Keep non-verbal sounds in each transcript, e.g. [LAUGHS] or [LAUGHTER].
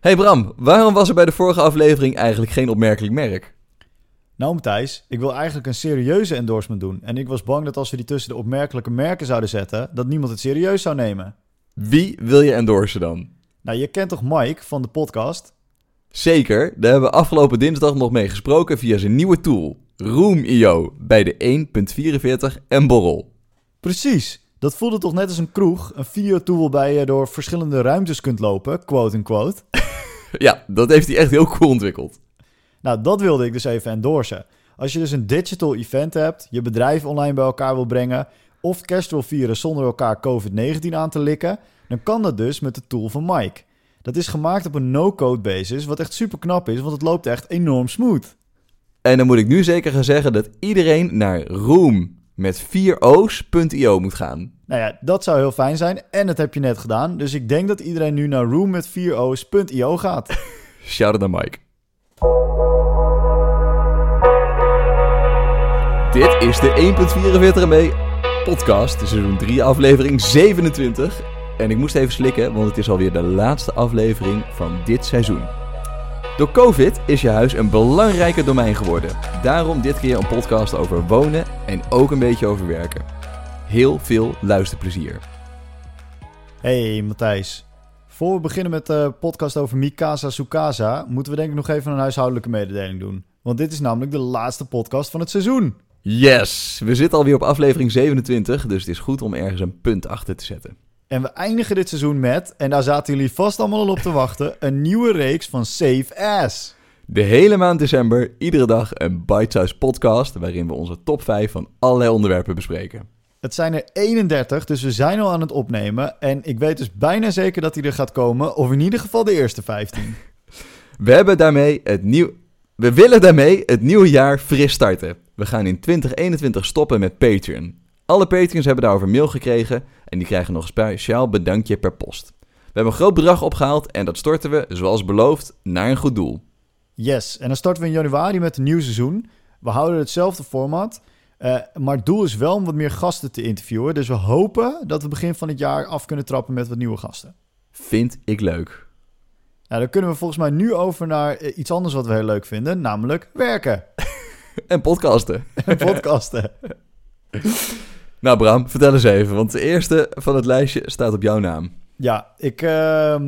Hey Bram, waarom was er bij de vorige aflevering eigenlijk geen opmerkelijk merk? Nou Matthijs, ik wil eigenlijk een serieuze endorsement doen. En ik was bang dat als we die tussen de opmerkelijke merken zouden zetten, dat niemand het serieus zou nemen. Wie wil je endorsen dan? Nou, je kent toch Mike van de podcast? Zeker, daar hebben we afgelopen dinsdag nog mee gesproken via zijn nieuwe tool, Room.io, bij de 1.44 en Borrel. Precies. Dat voelde toch net als een kroeg, een videotool waarbij je door verschillende ruimtes kunt lopen, quote-unquote. [LAUGHS] Ja, dat heeft hij echt heel cool ontwikkeld. Nou, dat wilde ik dus even endorsen. Als je dus een digital event hebt, je bedrijf online bij elkaar wil brengen... of kerst wil vieren zonder elkaar COVID-19 aan te likken... dan kan dat dus met de tool van Mike. Dat is gemaakt op een no-code basis, wat echt super knap is, want het loopt echt enorm smooth. En dan moet ik nu zeker gaan zeggen dat iedereen naar Room met 4o's.io moet gaan. Nou ja, dat zou heel fijn zijn en dat heb je net gedaan. Dus ik denk dat iedereen nu naar room met 4o's.io gaat. [LAUGHS] Shout out naar Mike. Dit is de 1.44 MB podcast, seizoen 3, aflevering 27. En ik moest even slikken, want het is alweer de laatste aflevering van dit seizoen. Door COVID is je huis een belangrijker domein geworden. Daarom dit keer een podcast over wonen en ook een beetje over werken. Heel veel luisterplezier. Hey Matthijs. Voor we beginnen met de podcast over Mikasa Sukasa, moeten we denk ik nog even een huishoudelijke mededeling doen. Want dit is namelijk de laatste podcast van het seizoen. Yes, we zitten alweer op aflevering 27, dus het is goed om ergens een punt achter te zetten. En we eindigen dit seizoen met, en daar zaten jullie vast allemaal al op te wachten, een nieuwe reeks van Save As. De hele maand december, iedere dag een bite-size podcast waarin we onze top 5 van allerlei onderwerpen bespreken. Het zijn er 31, dus we zijn al aan het opnemen. En ik weet dus bijna zeker dat hij er gaat komen, of in ieder geval de eerste 15. [LAUGHS] We hebben daarmee het nieuw... We willen daarmee het nieuwe jaar fris starten. We gaan in 2021 stoppen met Patreon. Alle Patreons hebben daarover mail gekregen en die krijgen nog een speciaal bedankje per post. We hebben een groot bedrag opgehaald en dat storten we, zoals beloofd, naar een goed doel. Yes, en dan starten we in januari met een nieuw seizoen. We houden hetzelfde format. Uh, maar het doel is wel om wat meer gasten te interviewen. Dus we hopen dat we begin van het jaar af kunnen trappen met wat nieuwe gasten. Vind ik leuk. Nou, dan kunnen we volgens mij nu over naar eh, iets anders wat we heel leuk vinden, namelijk werken. [LAUGHS] en podcasten. en podcasten. [LAUGHS] nou Bram, vertel eens even, want de eerste van het lijstje staat op jouw naam. Ja, ik, uh,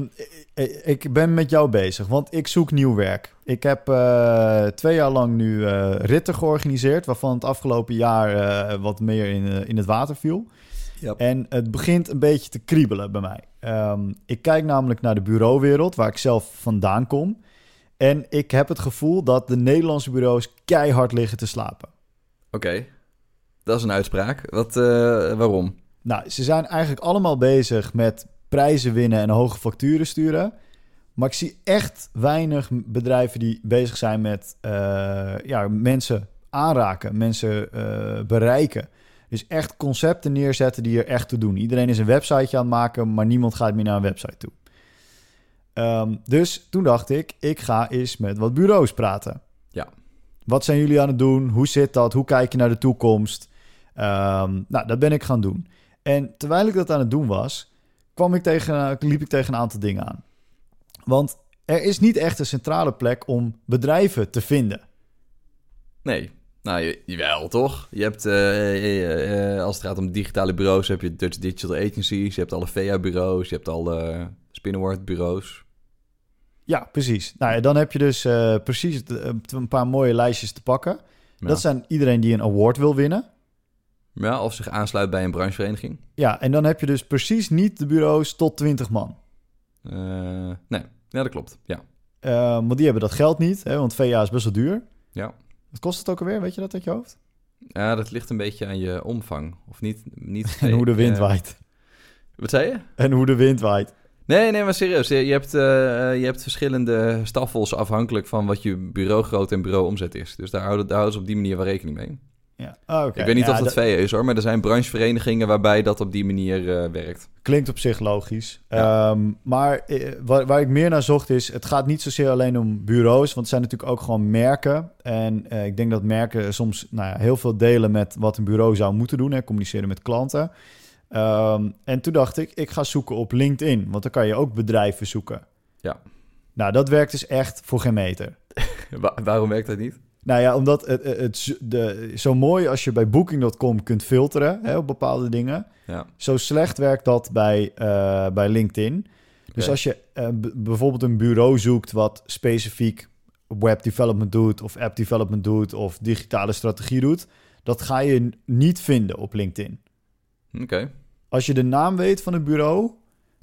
ik ben met jou bezig, want ik zoek nieuw werk. Ik heb uh, twee jaar lang nu uh, ritten georganiseerd, waarvan het afgelopen jaar uh, wat meer in, in het water viel. Yep. En het begint een beetje te kriebelen bij mij. Um, ik kijk namelijk naar de bureauwereld, waar ik zelf vandaan kom. En ik heb het gevoel dat de Nederlandse bureaus keihard liggen te slapen. Oké, okay. Dat is een uitspraak. Wat, waarom? Nou, ze zijn eigenlijk allemaal bezig met prijzen winnen en hoge facturen sturen. Maar ik zie echt weinig bedrijven die bezig zijn met uh, ja, mensen aanraken, mensen uh, bereiken. Dus echt concepten neerzetten die er echt te doen. Iedereen is een websiteje aan het maken, maar niemand gaat meer naar een website toe. Um, dus toen dacht ik, ik ga eens met wat bureaus praten. Ja. Wat zijn jullie aan het doen? Hoe zit dat? Hoe kijk je naar de toekomst? Um, nou, dat ben ik gaan doen. En terwijl ik dat aan het doen was, kwam ik tegen, liep ik tegen een aantal dingen aan. Want er is niet echt een centrale plek om bedrijven te vinden. Nee, nou jawel toch? Je hebt, uh, uh, als het gaat om digitale bureaus, heb je Dutch Digital Agencies, je hebt alle VA-bureaus, je hebt alle Spinnenword-bureaus. Ja, precies. Nou dan heb je dus uh, precies een paar mooie lijstjes te pakken. Ja. Dat zijn iedereen die een award wil winnen. Ja, of zich aansluit bij een branchevereniging. Ja, en dan heb je dus precies niet de bureaus tot 20 man. Uh, nee, ja, dat klopt. Ja. Uh, want die hebben dat geld niet, hè, want VA is best wel duur. Ja. Wat kost het ook alweer? Weet je dat uit je hoofd? Ja, dat ligt een beetje aan je omvang. Of niet. niet [LAUGHS] en hoe de wind uh, waait. Wat zei je? En hoe de wind waait. Nee, nee, maar serieus. Je hebt, uh, je hebt verschillende staffels afhankelijk van wat je bureaugrootte en bureauomzet is. Dus daar houden, daar houden ze op die manier wel rekening mee. Ja. Oh, okay. Ik weet niet ja, of dat VE is hoor, maar er zijn brancheverenigingen waarbij dat op die manier uh, werkt. Klinkt op zich logisch. Ja. Um, maar uh, waar, waar, ik meer naar zocht is, het gaat niet zozeer alleen om bureaus, want het zijn natuurlijk ook gewoon merken. En uh, ik denk dat merken soms nou ja, heel veel delen met wat een bureau zou moeten doen, hè, communiceren met klanten. Um, en toen dacht ik, ik ga zoeken op LinkedIn, want dan kan je ook bedrijven zoeken. Ja. Nou, dat werkt dus echt voor geen meter. [LAUGHS] Wa- waarom werkt dat niet? Nou ja, omdat het, het, de, zo mooi als je bij Booking.com kunt filteren hè, op bepaalde dingen, Ja. zo slecht werkt dat bij, eh, bij LinkedIn. Dus als je eh, bijvoorbeeld een bureau zoekt wat specifiek web development doet, of app development doet, of digitale strategie doet, dat ga je niet vinden op LinkedIn. Oké. Als je de naam weet van het bureau,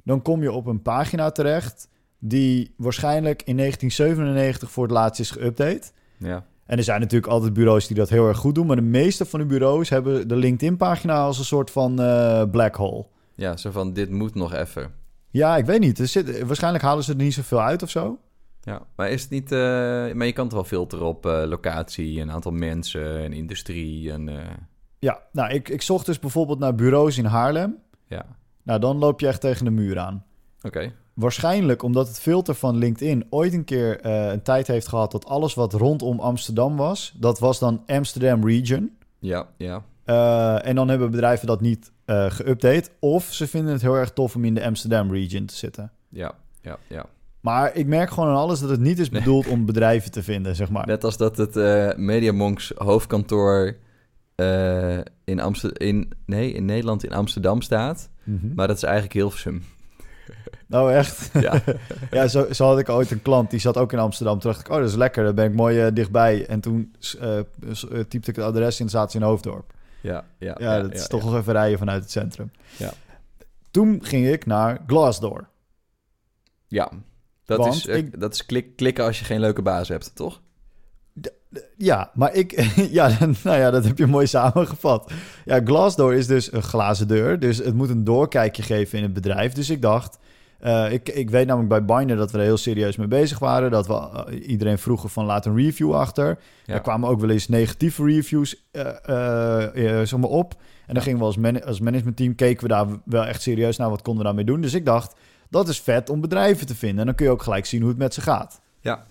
dan kom je op een pagina terecht die waarschijnlijk in 1997 voor het laatst is geüpdate. Ja. En er zijn natuurlijk altijd bureaus die dat heel erg goed doen, maar de meeste van de bureaus hebben de LinkedIn-pagina als een soort van eh, black hole. Ja, zo van dit moet nog even. Ja, ik weet niet. Er zit, waarschijnlijk halen ze er niet zoveel uit of zo. Ja, maar is het niet... eh, maar je kan toch wel filteren op eh, locatie, een aantal mensen, en industrie en... Ja, nou, ik, ik zocht dus bijvoorbeeld naar bureaus in Haarlem. ja, Nou, dan loop je echt tegen de muur aan. oké. Waarschijnlijk omdat het filter van LinkedIn ooit een keer eh, een tijd heeft gehad dat alles wat rondom Amsterdam was, dat was dan Amsterdam Region. Ja, ja. Eh, en dan hebben bedrijven dat niet eh geüpdate. Of ze vinden het heel erg tof om in de Amsterdam Region te zitten. Ja, ja, ja. Maar ik merk gewoon aan alles dat het niet is bedoeld om bedrijven te vinden, zeg maar. Net als dat het eh MediaMonks hoofdkantoor in, Amsterdam, in, nee, in Nederland in Amsterdam staat. Mhm. Maar dat is eigenlijk Hilversum. Oh, echt? Ja, [LAUGHS] ja, zo, zo had ik ooit een klant, die zat ook in Amsterdam. Toen dacht ik, oh, dat is lekker, daar ben ik mooi eh, dichtbij. En toen eh, eh, typte ik het adres in, zaten ze in Hoofddorp. ja, ja. Ja, dat is toch nog even rijden vanuit het centrum. Ja. Toen ging ik naar Glassdoor. Ja, dat Want is, ik- dat is klik, klikken als je geen leuke baas hebt, toch? Ja, maar ik... [LAUGHS] ja, nou ja, dat heb je mooi samengevat. Ja, Glassdoor is dus een glazen deur. Dus het moet een doorkijkje geven in het bedrijf. Dus ik dacht... eh, ik, ik weet namelijk bij Binder dat we er heel serieus mee bezig waren. Dat we eh, iedereen vroegen van laat een review achter. Ja. Er kwamen ook wel eens negatieve reviews zeg maar op. En dan gingen we als, man als managementteam... keken we daar wel echt serieus naar. Wat konden we daarmee doen? Dus ik dacht, dat is vet om bedrijven te vinden. En dan kun je ook gelijk zien hoe het met ze gaat. Ja.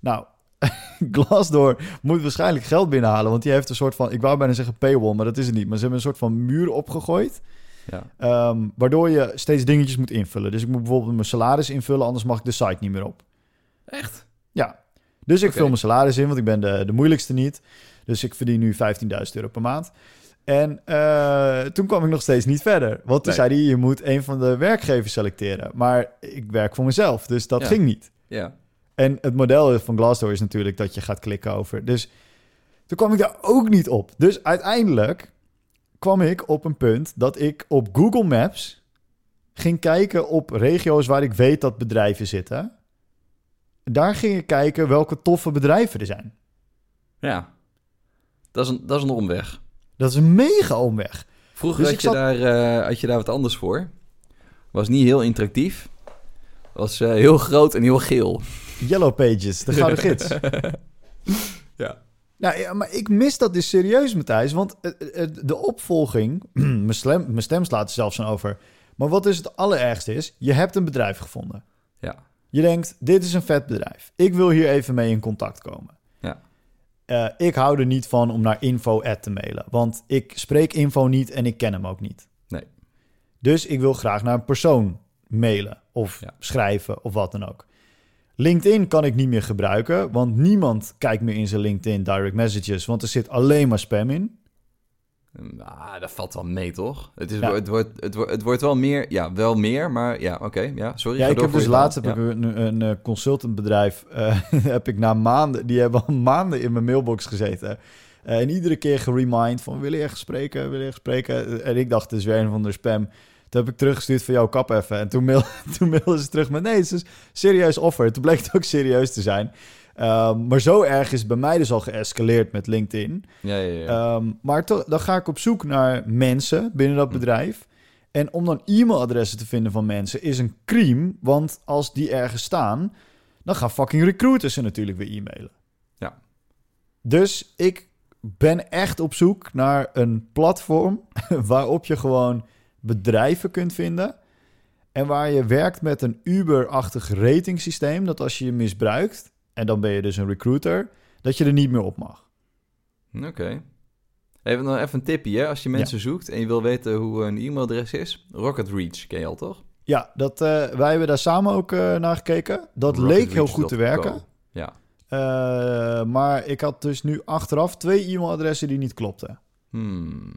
Nou, [LAUGHS] Glassdoor moet waarschijnlijk geld binnenhalen. Want die heeft een soort van... Ik wou bijna zeggen paywall, maar dat is het niet. Maar ze hebben een soort van muur opgegooid. Ja, ehm, waardoor je steeds dingetjes moet invullen. Dus ik moet bijvoorbeeld mijn salaris invullen... anders mag ik de site niet meer op. echt? Ja. Dus ik vul mijn salaris in, want ik ben de, de moeilijkste niet. Dus ik verdien nu 15.000 euro per maand. En eh, toen kwam ik nog steeds niet verder. Want toen Nee. zei hij, je moet een van de werkgevers selecteren. Maar ik werk voor mezelf, dus dat Ja. ging niet. Ja. En het model van Glassdoor is natuurlijk dat je gaat klikken over. Dus toen kwam ik daar ook niet op. Dus uiteindelijk kwam ik op een punt dat ik op Google Maps ging kijken op regio's waar ik weet dat bedrijven zitten. Daar ging ik kijken welke toffe bedrijven er zijn. Ja. Dat is een, dat is een omweg. Dat is een mega omweg. Vroeger Dus had, je zat- daar, eh, had je daar wat anders voor. Was niet heel interactief. Was eh, heel groot en heel geel. Yellow Pages, de gouden gids. [LAUGHS] Ja. Nou ja, maar ik mis dat dus serieus, Matthijs. Want de opvolging... [CLEARS THROAT] mijn, stem, mijn stem slaat er zelfs aan over. Maar wat dus het allerergste is... je hebt een bedrijf gevonden. Ja. Je denkt, dit is een vet bedrijf. Ik wil hier even mee in contact komen. Ja. Eh, ik hou er niet van om naar info te mailen. Want ik spreek info niet en ik ken hem ook niet. Nee. Dus ik wil graag naar een persoon mailen of Ja. schrijven of wat dan ook. LinkedIn kan ik niet meer gebruiken, want niemand kijkt meer in zijn LinkedIn direct messages, want er zit alleen maar spam in. Nou, dat valt wel mee, toch? Het, is, Ja. het, wordt, het, wordt, het wordt wel meer, ja, wel meer, maar ja, oké, ja, sorry. Ja, ik heb dus laatst heb ik een, een, consultantbedrijf, eh, [LAUGHS] heb ik na maanden, die hebben al maanden in mijn mailbox gezeten. Eh, en iedere keer geremind van, wil je echt spreken, wil je echt spreken? En ik dacht, het is weer een van de spam. Toen heb ik teruggestuurd van, jou kap even. En toen, mail, [LAUGHS] toen mailden ze terug met, nee, het is een serieus offer. Toen bleek het ook serieus te zijn. Ehm, maar zo erg is bij mij dus al geëscaleerd met LinkedIn. Ja, ja, ja. Ehm, maar toch, dan ga ik op zoek naar mensen binnen dat Hm. bedrijf. En om dan e-mailadressen te vinden van mensen is een crime. Want als die ergens staan, dan gaan fucking recruiters ze natuurlijk weer e-mailen. Ja. Dus ik ben echt op zoek naar een platform [LAUGHS] waarop je gewoon bedrijven kunt vinden. En waar je werkt met een Uber-achtig ratingsysteem. Dat als je je misbruikt, en dan ben je dus een recruiter, dat je er niet meer op mag. Oké. Even, nog even een tipje, hè? als je mensen zoekt en je wil weten hoe een e-mailadres is. Rocket Reach ken je al, toch? Ja, dat, eh, wij hebben daar samen ook eh, naar gekeken. Dat leek heel goed te werken. Ja. Eh, maar ik had dus nu achteraf twee e-mailadressen die niet klopten. Hmm.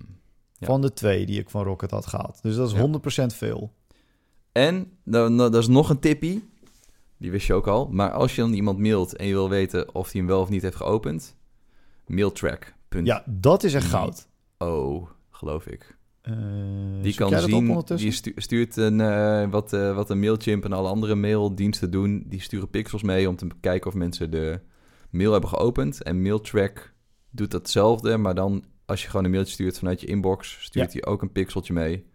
Ja. Van de twee die ik van Rocket had gehaald. Dus dat is Ja. 100% veel. En, dan, dan- dat is nog een tippie. Die wist je ook al. Maar als je dan iemand mailt en je wil weten of hij hem wel of niet heeft geopend... Mailtrack.io, Ja, dat is echt goud. geloof ik. Eh, Die kan zien, die stu- stuurt een, eh, wat, eh, wat een Mailchimp en alle andere maildiensten doen. Die sturen pixels mee om te kijken of mensen de mail hebben geopend. En Mailtrack doet datzelfde, maar dan als je gewoon een mailtje stuurt vanuit je inbox, stuurt hij ook een pixeltje mee.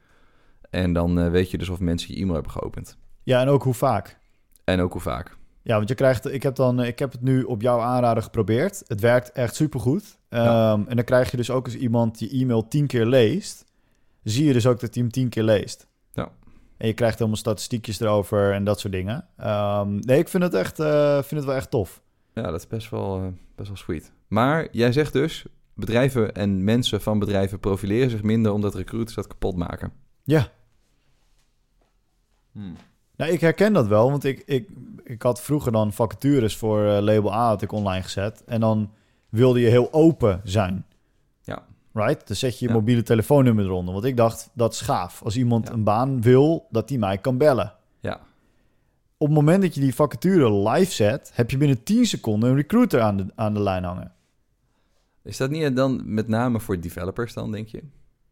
En dan eh, weet je dus of mensen je e-mail hebben geopend. Ja, en ook hoe vaak. En ook hoe vaak. Ja, want je krijgt, ik heb, dan, ik heb het nu op jouw aanraden geprobeerd. Het werkt echt supergoed. Ja. Ehm, en dan krijg je dus ook als iemand je e-mail tien keer leest, zie je dus ook dat hij hem tien keer leest. Ja. En je krijgt helemaal statistiekjes erover en dat soort dingen. Ehm, nee, ik vind het echt, eh, vind het wel echt tof. Ja, dat is best wel, eh, best wel sweet. Maar jij zegt dus, bedrijven en mensen van bedrijven profileren zich minder omdat recruiters dat kapot maken. Ja. Hmm. Nou, ik herken dat wel, want ik, ik, ik had vroeger dan vacatures voor eh, Label A had ik online gezet. En dan wilde je heel open zijn. Ja. Right? Dan zet je je Ja. mobiele telefoonnummer eronder. Want ik dacht, dat is gaaf. Als iemand Ja. een baan wil, dat die mij kan bellen. Ja, Op het moment dat je die vacature live zet, heb je binnen 10 seconden een recruiter aan de, aan de lijn hangen. Is dat niet dan met name voor developers dan, denk je?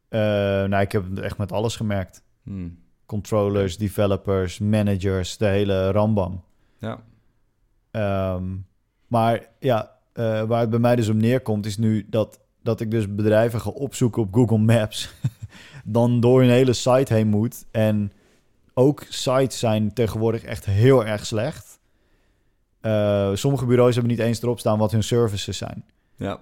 Eh, nou, ik heb het echt met alles gemerkt. Hmm. Controllers, developers, managers, de hele rambam. Ja, Ehm, maar ja, eh, waar het bij mij dus om neerkomt, is nu dat, dat ik dus bedrijven ga opzoeken op Google Maps. [LAUGHS] dan door een hele site heen moet. En ook sites zijn tegenwoordig echt heel erg slecht. Eh, sommige bureaus hebben niet eens erop staan wat hun services zijn. ja,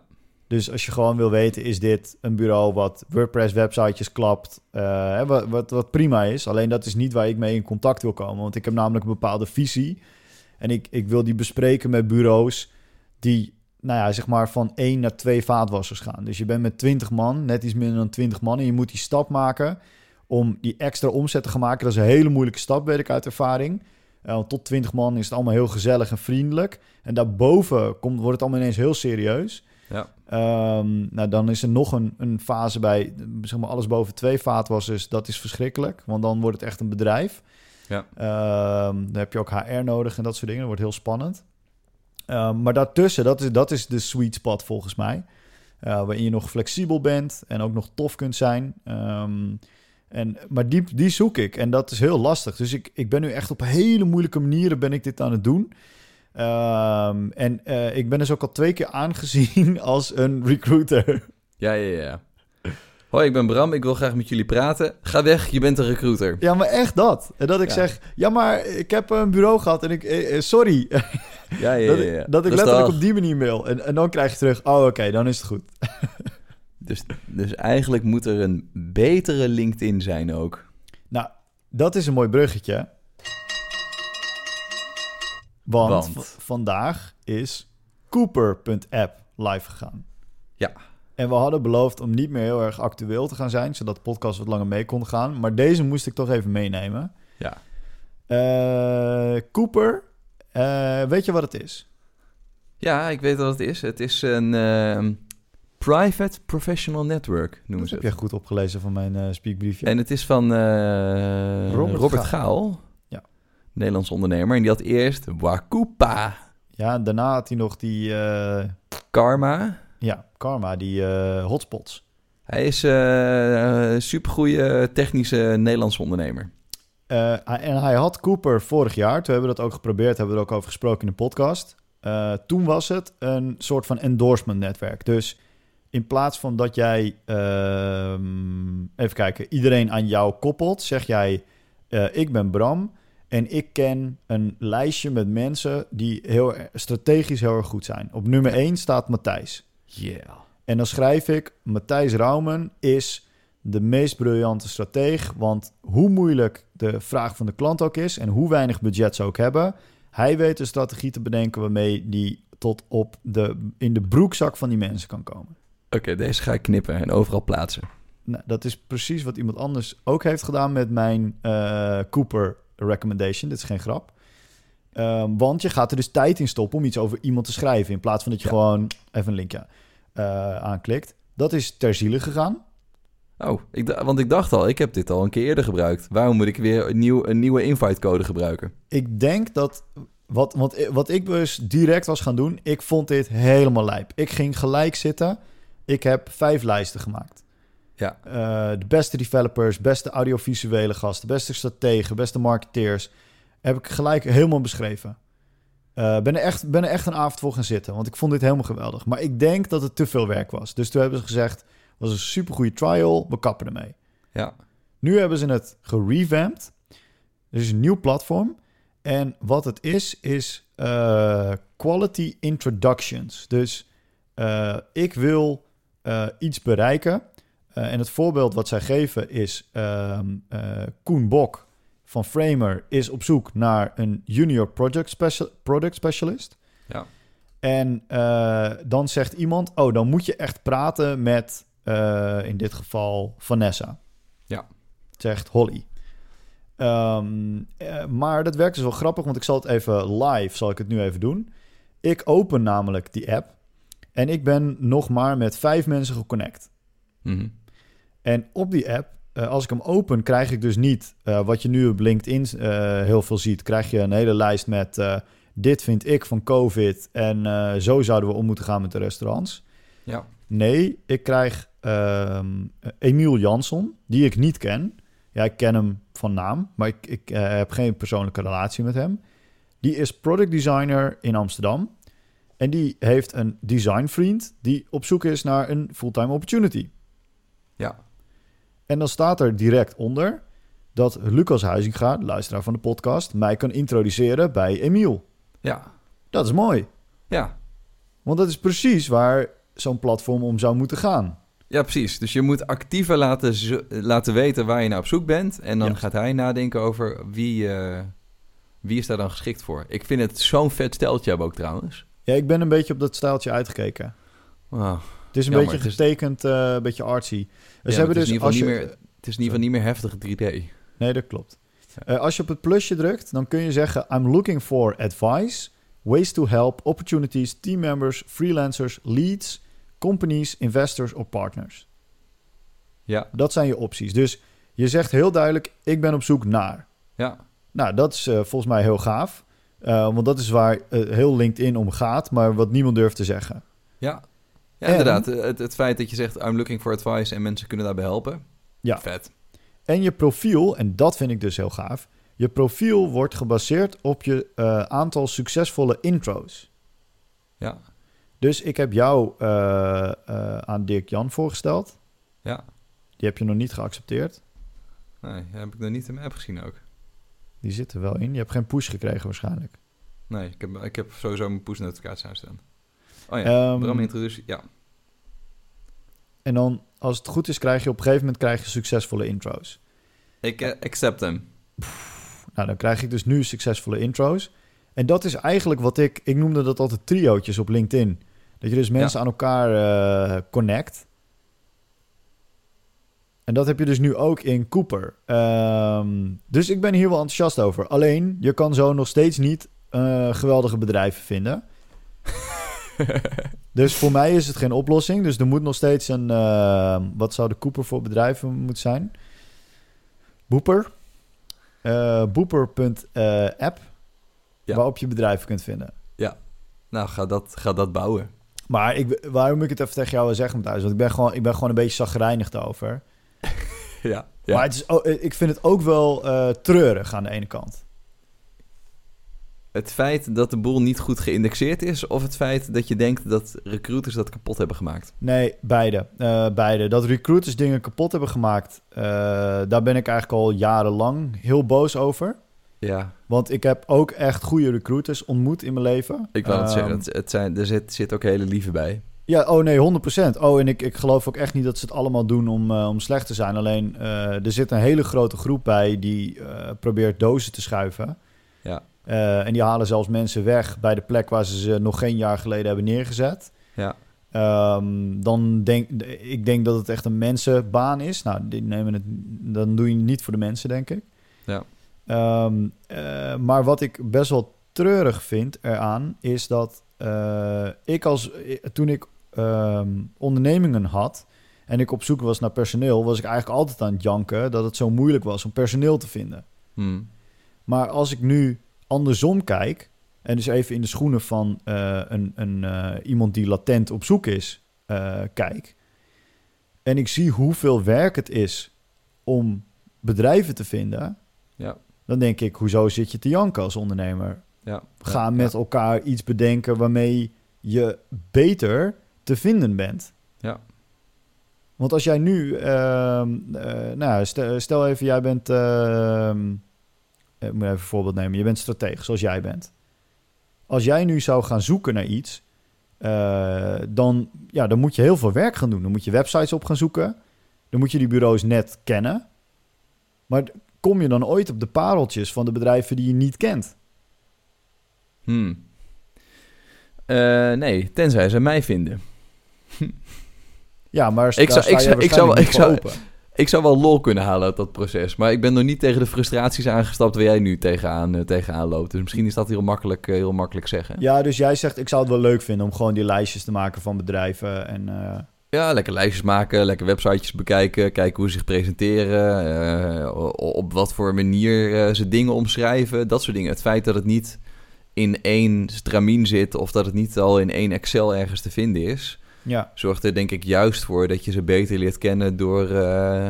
Dus als je gewoon wil weten, is dit een bureau wat WordPress-websitejes klapt, eh, wat, wat, wat prima is. Alleen dat is niet waar ik mee in contact wil komen. Want ik heb namelijk een bepaalde visie. En ik, ik wil die bespreken met bureaus die, nou ja, zeg maar van één naar twee vaatwassers gaan. Dus je bent met 20 man, net iets minder dan 20 man. En je moet die stap maken om die extra omzet te gaan maken. Dat is een hele moeilijke stap, weet ik uit ervaring. Eh, want tot 20 man is het allemaal heel gezellig en vriendelijk. En daarboven komt, wordt het allemaal ineens heel serieus. Ja. Ehm, nou, dan is er nog een, een fase bij, zeg maar, alles boven twee vaatwassers. Dat is verschrikkelijk, want dan wordt het echt een bedrijf. Ja. Ehm, dan heb je ook HR nodig en dat soort dingen. Dat wordt heel spannend. Ehm, maar daartussen, dat is, dat is de sweet spot volgens mij. Eh, waarin je nog flexibel bent en ook nog tof kunt zijn. En, maar die, die zoek ik en dat is heel lastig. Dus ik, ik ben nu echt op hele moeilijke manieren ben ik dit aan het doen. Ehm, en eh, ik ben dus ook al twee keer aangezien [LAUGHS] als een recruiter. Ja, ja, ja. Hoi, ik ben Bram. Ik wil graag met jullie praten. Ga weg, je bent een recruiter. Ja, maar echt dat. En dat ik Ja. zeg, ja, maar ik heb een bureau gehad en ik, eh, eh, sorry. Ja, ja, [LAUGHS] dat, ja. dat ik letterlijk op die manier mail. En, en dan krijg je terug, oh oké, dan is het goed. [LAUGHS] Dus, dus eigenlijk moet er een betere LinkedIn zijn ook. Nou, dat is een mooi bruggetje. Want, vandaag is Cooper.app live gegaan. Ja. En we hadden beloofd om niet meer heel erg actueel te gaan zijn, zodat de podcast wat langer mee kon gaan. Maar deze moest ik toch even meenemen. Ja. Eh, Cooper, eh, weet je wat het is? Ja, ik weet wat het is. Het is een ehm, private professional network, noemen Dat ze heb het. jij goed opgelezen van mijn eh speakbriefje. En het is van Robert Robert, Gaal. Gaal. Nederlands ondernemer. En die had eerst Wakupa Ja, en daarna had hij nog die, eh, Karma. ja, Karma, die eh, hotspots. Hij is eh, een supergoeie technische Nederlandse ondernemer. Eh, en hij had Cooper vorig jaar, toen hebben we dat ook geprobeerd, hebben we er ook over gesproken in de podcast. Eh, toen was het een soort van endorsement netwerk. Dus in plaats van dat jij, ehm, even kijken, iedereen aan jou koppelt, zeg jij, eh, ik ben Bram en ik ken een lijstje met mensen die heel strategisch heel erg goed zijn. Op nummer 1 staat Matthijs. Yeah. En dan schrijf ik, Matthijs Raumen is de meest briljante strateeg. Want hoe moeilijk de vraag van de klant ook is en hoe weinig budget ze ook hebben, hij weet een strategie te bedenken waarmee die tot op de, in de broekzak van die mensen kan komen. Oké, deze ga ik knippen en overal plaatsen. nou, dat is precies wat iemand anders ook heeft gedaan met mijn eh, Cooper recommendation. Dit is geen grap. Ehm, want je gaat er dus tijd in stoppen om iets over iemand te schrijven. In plaats van dat je Ja. gewoon even een linkje eh, aanklikt. Dat is ter ziele gegaan. Oh, ik, want ik dacht al, ik heb dit al een keer eerder gebruikt. Waarom moet ik weer een, nieuw, een nieuwe invite code gebruiken? Ik denk dat. Wat, wat, wat ik dus direct was gaan doen. Ik vond dit helemaal lijp. Ik ging gelijk zitten. Ik heb vijf lijsten gemaakt. Ja. Eh, de beste developers, beste audiovisuele gasten, beste strategen, beste marketeers. Heb ik gelijk helemaal beschreven. Eh, ben, er echt, ben er echt een avond voor gaan zitten. Want ik vond dit helemaal geweldig. Maar ik denk dat het te veel werk was. Dus toen hebben ze gezegd: was een supergoeie trial. We kappen ermee. Ja, Nu hebben ze het gerevamped. Er is een nieuw platform. En wat het is, is eh, quality introductions. Dus ik wil iets bereiken. Eh, en het voorbeeld wat zij geven is... eh, Koen Bok van Framer is op zoek naar een junior project, special, product specialist. ja, En eh, dan zegt iemand, oh, dan moet je echt praten met, in dit geval, Vanessa. Ja. Zegt Holly. Ehm, eh, maar dat werkt dus wel grappig, want ik zal het even live, zal ik het nu even doen. Ik open namelijk die app en ik ben nog maar met vijf mensen geconnect. Mhm. En op die app, eh, als ik hem open, krijg ik dus niet eh, wat je nu op LinkedIn eh, heel veel ziet. Krijg je een hele lijst met dit vind ik van COVID en zo zouden we om moeten gaan met de restaurants. ja, Nee, ik krijg ehm Emiel Jansson, die ik niet ken. Ja, ik ken hem van naam, maar ik, ik heb geen persoonlijke relatie met hem. Die is product designer in Amsterdam. En die heeft een designvriend die op zoek is naar een fulltime opportunity. ja, En dan staat er direct onder dat Lucas Huizinga, luisteraar van de podcast, mij kan introduceren bij Emiel. ja, Dat is mooi, ja. want dat is precies waar zo'n platform om zou moeten gaan. Ja, precies. Dus je moet actiever laten, laten weten waar je naar op zoek bent. En dan Ja. gaat hij nadenken over wie, eh, wie is daar dan geschikt voor. Ik vind het zo'n vet steltje hebben ook trouwens. Ja, ik ben een beetje op dat stijltje uitgekeken. Wauw. Het is een Jammer, beetje getekend, eh, een beetje artsy. Ja, maar hebben het is dus in ieder als geval je... niet meer- Het is in ieder geval niet meer heftige 3D. Nee, dat klopt. Eh, als je op het plusje drukt, dan kun je zeggen... I'm looking for advice, ways to help, opportunities, team members, freelancers, leads, companies, investors of partners. Ja, Dat zijn je opties. Dus je zegt heel duidelijk, ik ben op zoek naar. ja, Nou, dat is eh, volgens mij heel gaaf. Want dat is waar heel LinkedIn om gaat, maar wat niemand durft te zeggen. ja. Ja, En- inderdaad. Het, het feit dat je zegt, I'm looking for advice en mensen kunnen daarbij helpen. Ja. Vet. En je profiel, en dat vind ik dus heel gaaf... je profiel wordt gebaseerd op je eh, aantal succesvolle intro's. Ja, Dus ik heb jou eh, eh, aan Dirk Jan voorgesteld. ja. Die heb je nog niet geaccepteerd. Nee, heb ik nog niet in mijn app gezien ook. Die zit er wel in. Je hebt geen push gekregen waarschijnlijk. Nee, ik heb, ik heb sowieso mijn push notificatie aanstaan. Oh ja, Ehm, Bram introduceert. Ja, En dan, als het goed is, krijg je op een gegeven moment krijg je succesvolle intro's. ik eh, accept hem. Nou, dan krijg ik dus nu succesvolle intro's. En dat is eigenlijk wat ik... Ik noemde dat altijd triootjes op LinkedIn. Dat je dus mensen aan elkaar eh, connect. En dat heb je dus nu ook in Cooper. Ehm, dus ik ben hier wel enthousiast over. Alleen, je kan zo nog steeds niet eh, geweldige bedrijven vinden. [LAUGHS] Dus voor mij is het geen oplossing. Dus er moet nog steeds een... eh, wat zou de Cooper voor bedrijven moeten zijn? Boeper. Boeper.app. Ja. Waarop je bedrijven kunt vinden. nou, ga dat, ga dat bouwen. Maar ik, waarom ik het even tegen jou wil zeggen, Matthijs? Want ik ben gewoon, ik ben gewoon een beetje zagrijnig daarover. [LAUGHS] ja, ja. Maar het is, ik vind het ook wel eh, treurig aan de ene kant. Het feit dat de boel niet goed geïndexeerd is... of het feit dat je denkt dat recruiters dat kapot hebben gemaakt? Nee, beide. Eh, beide. Dat recruiters dingen kapot hebben gemaakt, eh, daar ben ik eigenlijk al jarenlang heel boos over. Ja, Want ik heb ook echt goede recruiters ontmoet in mijn leven. ik wil het Ehm, zeggen. Het, het zijn, er zit, zit ook hele lieve bij. Ja, oh nee, 100%. Oh, en ik, ik geloof ook echt niet dat ze het allemaal doen om, eh, om slecht te zijn. Alleen, er zit een hele grote groep bij die probeert dozen te schuiven. Ja. Eh, en die halen zelfs mensen weg bij de plek waar ze ze nog geen jaar geleden hebben neergezet. Ja. Ehm, dan denk ik denk dat het echt een mensenbaan is. Nou, die nemen het, dan doe je het niet voor de mensen, denk ik. Ja. Ehm, eh, maar wat ik best wel treurig vind eraan is dat eh, ik als toen ik ehm, ondernemingen had en ik op zoek was naar personeel, was ik eigenlijk altijd aan het janken dat het zo moeilijk was om personeel te vinden. Hmm. Maar als ik nu andersom kijk, en dus even in de schoenen van eh, een, een, eh, iemand die latent op zoek is, eh, kijk. En ik zie hoeveel werk het is om bedrijven te vinden. Ja. Dan denk ik, hoezo zit je te janken als ondernemer? Ja. Ga Ja, met elkaar iets bedenken waarmee je beter te vinden bent. Ja. Want als jij nu, ehm, eh, nou, stel, stel even, jij bent, ehm, ik moet even een voorbeeld nemen, je bent stratege, zoals jij bent. Als jij nu zou gaan zoeken naar iets, eh, dan, ja, dan moet je heel veel werk gaan doen. Dan moet je websites op gaan zoeken, dan moet je die bureaus net kennen. Maar kom je dan ooit op de pareltjes van de bedrijven die je niet kent? Hmm. Eh, nee, tenzij ze mij vinden. Ja, maar Ik zou- ik zou- ik zou- ik zou-. Ik zou wel lol kunnen halen uit dat proces. Maar ik ben nog niet tegen de frustraties aangestapt waar jij nu tegenaan, eh, tegenaan loopt. Dus misschien is dat heel makkelijk, eh, heel makkelijk zeggen. Ja, dus jij zegt, ik zou het wel leuk vinden om gewoon die lijstjes te maken van bedrijven. En eh, Ja, lekker lijstjes maken, lekker websitejes bekijken, kijken hoe ze zich presenteren, op wat voor manier ze dingen omschrijven, dat soort dingen. Het feit dat het niet in één stramien zit of dat het niet al in één Excel ergens te vinden is, ja, zorgt er denk ik juist voor dat je ze beter leert kennen door eh,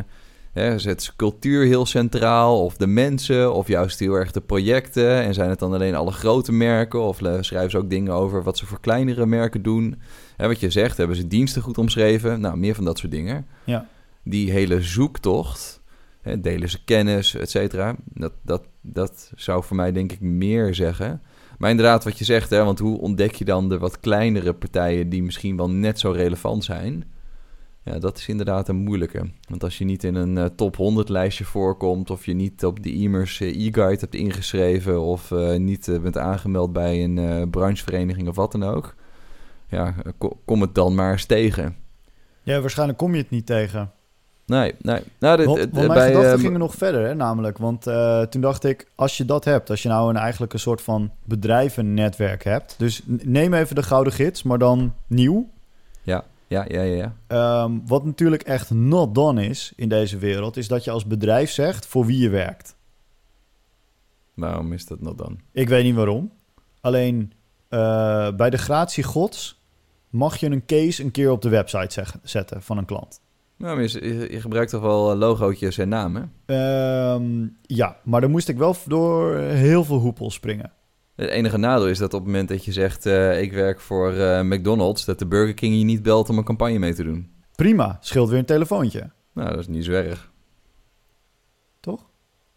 hè, zet ze cultuur heel centraal of de mensen of juist heel erg de projecten en zijn het dan alleen alle grote merken of schrijven ze ook dingen over wat ze voor kleinere merken doen. Hè, wat je zegt, hebben ze diensten goed omschreven? Nou, meer van dat soort dingen. ja. Die hele zoektocht, hè, delen ze kennis, et cetera, dat, dat, dat zou voor mij denk ik meer zeggen. Maar inderdaad, wat je zegt, hè, want hoe ontdek je dan de wat kleinere partijen die misschien wel net zo relevant zijn? Ja, dat is inderdaad een moeilijke. Want als je niet in een eh, top 100 lijstje voorkomt, of je niet op de e-mails eh, e-guide hebt ingeschreven, of eh, niet bent aangemeld bij een branchevereniging of wat dan ook, ja, ko- kom het dan maar eens tegen. ja, waarschijnlijk kom je het niet tegen. Nee, nee. Nou, dit, Want, dit- want mijn bij, gedachten eh, gingen nog verder, hè, namelijk. Want eh, toen dacht ik, als je dat hebt, als je nou een, eigenlijk een soort van bedrijvennetwerk hebt. Dus neem even de Gouden Gids, maar dan nieuw. Ja, ja, ja, ja. ja. Ehm, wat natuurlijk echt not done is in deze wereld, is dat je als bedrijf zegt voor wie je werkt. Waarom is dat nou dan? Ik weet niet waarom. Alleen eh, bij de gratie gods mag je een case een keer op de website zeg- zetten van een klant. Nou, maar je, je- gebruikt toch wel eh, logootjes en namen? Ehm, ja, maar dan moest ik wel door heel veel hoepels springen. Het enige nadeel is dat op het moment dat je zegt... eh, ik werk voor eh, McDonald's... dat de Burger King je niet belt om een campagne mee te doen. Prima, scheelt weer een telefoontje. Nou, dat is niet zo erg. Toch?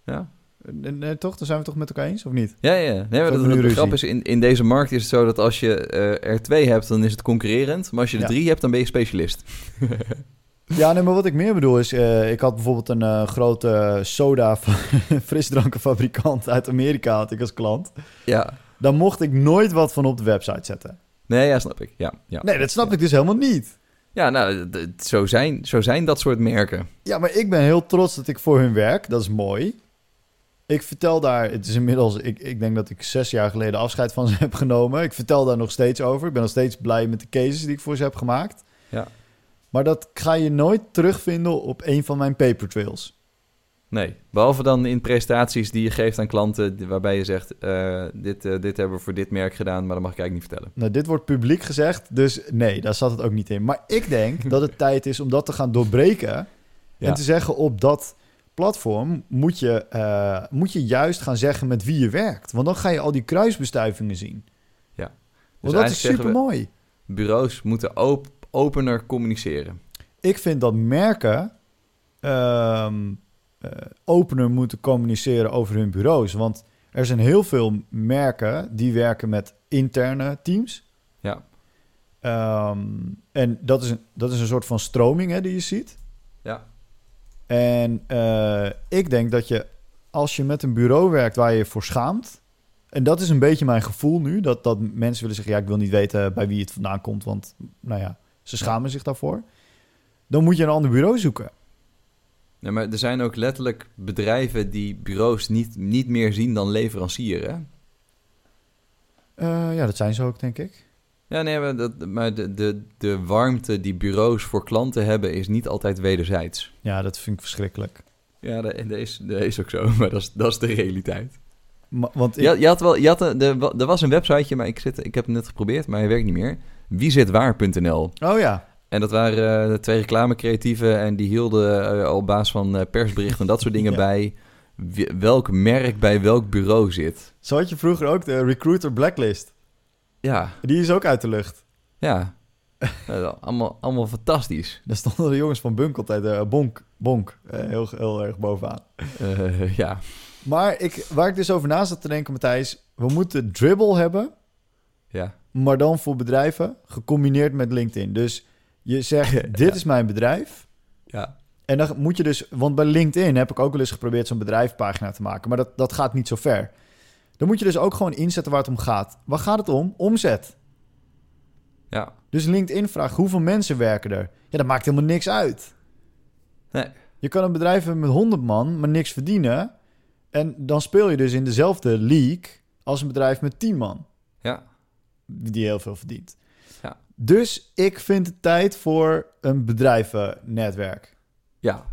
Ja, Nee, toch? Dan zijn we toch met elkaar eens, of niet? ja, ja. Nee, maar dat, de grap is, in, in deze markt is het zo dat als je eh, er twee hebt... dan is het concurrerend. Maar als je er Ja. drie hebt, dan ben je specialist. [LAUGHS] Ja, nee, maar wat ik meer bedoel is... eh, ik had bijvoorbeeld een eh, grote soda [LAUGHS] frisdrankenfabrikant uit Amerika had ik als klant. Ja. Daar mocht ik nooit wat van op de website zetten. Nee, ja, snap ik. Ja, ja. Nee, dat snap ik dus helemaal niet. Ja, nou, zo zijn, zo zijn dat soort merken. Ja, maar ik ben heel trots dat ik voor hun werk. Dat is mooi. Ik vertel daar, het is inmiddels, ik, ik denk dat ik zes jaar geleden afscheid van ze [LAUGHS] heb genomen. Ik vertel daar nog steeds over. Ik ben nog steeds blij met de cases die ik voor ze heb gemaakt. Ja. Maar dat ga je nooit terugvinden op een van mijn paper trails. Nee, behalve dan in prestaties die je geeft aan klanten... waarbij je zegt, eh, dit, eh, dit hebben we voor dit merk gedaan... maar dat mag ik eigenlijk niet vertellen. Nou, dit wordt publiek gezegd, dus nee, daar zat het ook niet in. Maar ik denk dat het [LAUGHS] tijd is om dat te gaan doorbreken. Ja. En te zeggen op dat platform moet je, eh, moet je juist gaan zeggen met wie je werkt. Want dan ga je al die kruisbestuivingen zien. Ja. Want dat is super mooi. Bureaus moeten op, opener communiceren. Ik vind dat merken ehm, eh, opener moeten communiceren over hun bureaus. Want er zijn heel veel merken die werken met interne teams. Ja, Ehm, en dat is, een, dat is een soort van stroming hè, die je ziet. ja. En eh, ik denk dat je, als je met een bureau werkt waar je je voor schaamt... en dat is een beetje mijn gevoel nu... dat, dat mensen willen zeggen, ja, ik wil niet weten bij wie het vandaan komt... want, nou ja, Ze schamen zich daarvoor. Dan moet je een ander bureau zoeken. Nee, maar er zijn ook letterlijk bedrijven die bureaus niet, niet meer zien dan leverancier, hè? Eh, ja, dat zijn ze ook, denk ik. Ja, nee, maar, dat, maar de, de, de warmte die bureaus voor klanten hebben is niet altijd wederzijds. Ja, dat vind ik verschrikkelijk. Ja, dat, dat, is, dat is ook zo, [LAUGHS] maar dat is, dat is de realiteit. Want ik, Je, je had wel, je had een, de, er was een websiteje, maar ik, zit, ik heb het net geprobeerd, maar hij werkt niet meer. Wiezitwaar.nl. Oh ja, En dat waren eh, twee reclamecreatieven en die hielden eh, op basis van eh, persberichten en dat soort dingen [LAUGHS] Ja. bij welk merk bij welk bureau zit. zo had je vroeger ook de Recruiter Blacklist. Ja, Die is ook uit de lucht. ja. [LAUGHS] Allemaal, allemaal fantastisch. Daar stonden de jongens van Bunk altijd, Bonk, Bonk, heel, heel erg bovenaan. Ja, Maar ik, waar ik dus over na zat te denken, Matthijs, we moeten Dribble hebben, ja, maar dan voor bedrijven, gecombineerd met LinkedIn. Dus je zegt, [LAUGHS] dit is mijn bedrijf. ja. En dan moet je dus, want bij LinkedIn heb ik ook wel eens geprobeerd zo'n bedrijfspagina te maken, maar dat, dat gaat niet zo ver. Dan moet je dus ook gewoon inzetten waar het om gaat. Waar gaat het om? Omzet. ja. Dus LinkedIn vraagt hoeveel mensen werken er. Ja, dat maakt helemaal niks uit. Nee. Je kan een bedrijf hebben met 100 man, maar niks verdienen. En dan speel je dus in dezelfde league als een bedrijf met 10 man, Ja, die heel veel verdient. Ja. Dus ik vind het tijd voor een bedrijvennetwerk. ja.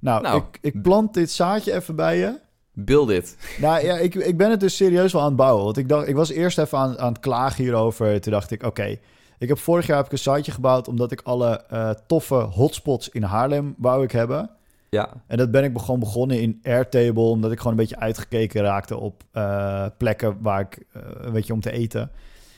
Nou, Nou. ik, ik plant dit zaadje even bij je. Build it. [LAUGHS] Nou ja, ik, ik ben het dus serieus wel aan het bouwen. Want ik, dacht, ik was eerst even aan, aan het klagen hierover. Toen dacht ik, oké, ik heb vorig jaar heb ik een siteje gebouwd... omdat ik alle eh, toffe hotspots in Haarlem wou ik hebben. Ja, En dat ben ik gewoon begonnen in Airtable... omdat ik gewoon een beetje uitgekeken raakte op eh, plekken waar ik, eh, een beetje om te eten.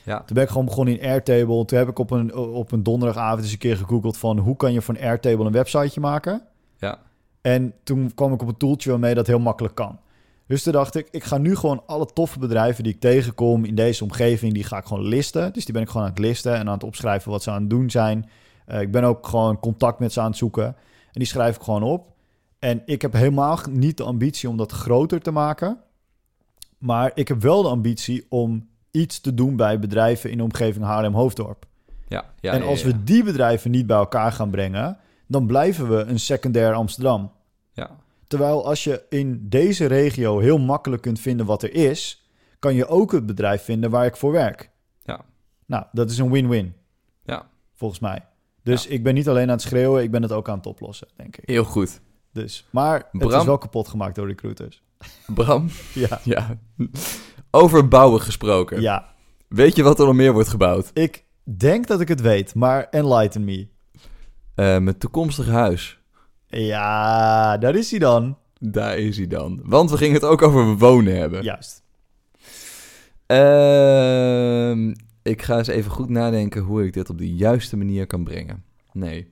Ja, Toen ben ik gewoon begonnen in Airtable. Toen heb ik op een, op een donderdagavond eens een keer gegoogeld van... hoe kan je van Airtable een websiteje maken? ja, En toen kwam ik op een toeltje waarmee dat heel makkelijk kan. Dus toen dacht ik, ik ga nu gewoon alle toffe bedrijven die ik tegenkom in deze omgeving, die ga ik gewoon listen. Dus die ben ik gewoon aan het listen en aan het opschrijven wat ze aan het doen zijn. Eh, ik ben ook gewoon contact met ze aan het zoeken. En die schrijf ik gewoon op. En ik heb helemaal niet de ambitie om dat groter te maken. Maar ik heb wel de ambitie om iets te doen bij bedrijven in de omgeving Haarlem-Hoofddorp. ja. ja en ja, als ja. we die bedrijven niet bij elkaar gaan brengen, dan blijven we een secundair Amsterdam. Ja, Terwijl als je in deze regio heel makkelijk kunt vinden wat er is, kan je ook het bedrijf vinden waar ik voor werk. Ja. Nou, dat is een win-win, ja. volgens mij. Dus ik ben niet alleen aan het schreeuwen, ik ben het ook aan het oplossen, denk ik. Heel goed. Dus, maar het Bram? is wel kapot gemaakt door recruiters. Bram, [LAUGHS] Ja, ja. Over bouwen gesproken. ja. Weet je wat er nog meer wordt gebouwd? Ik denk dat ik het weet, maar enlighten me. Eh, mijn toekomstige huis. Ja, daar is hij dan. Daar is hij dan. Want we gingen het ook over wonen hebben. Juist. Ehm, ik ga eens even goed nadenken hoe ik dit op de juiste manier kan brengen. Nee.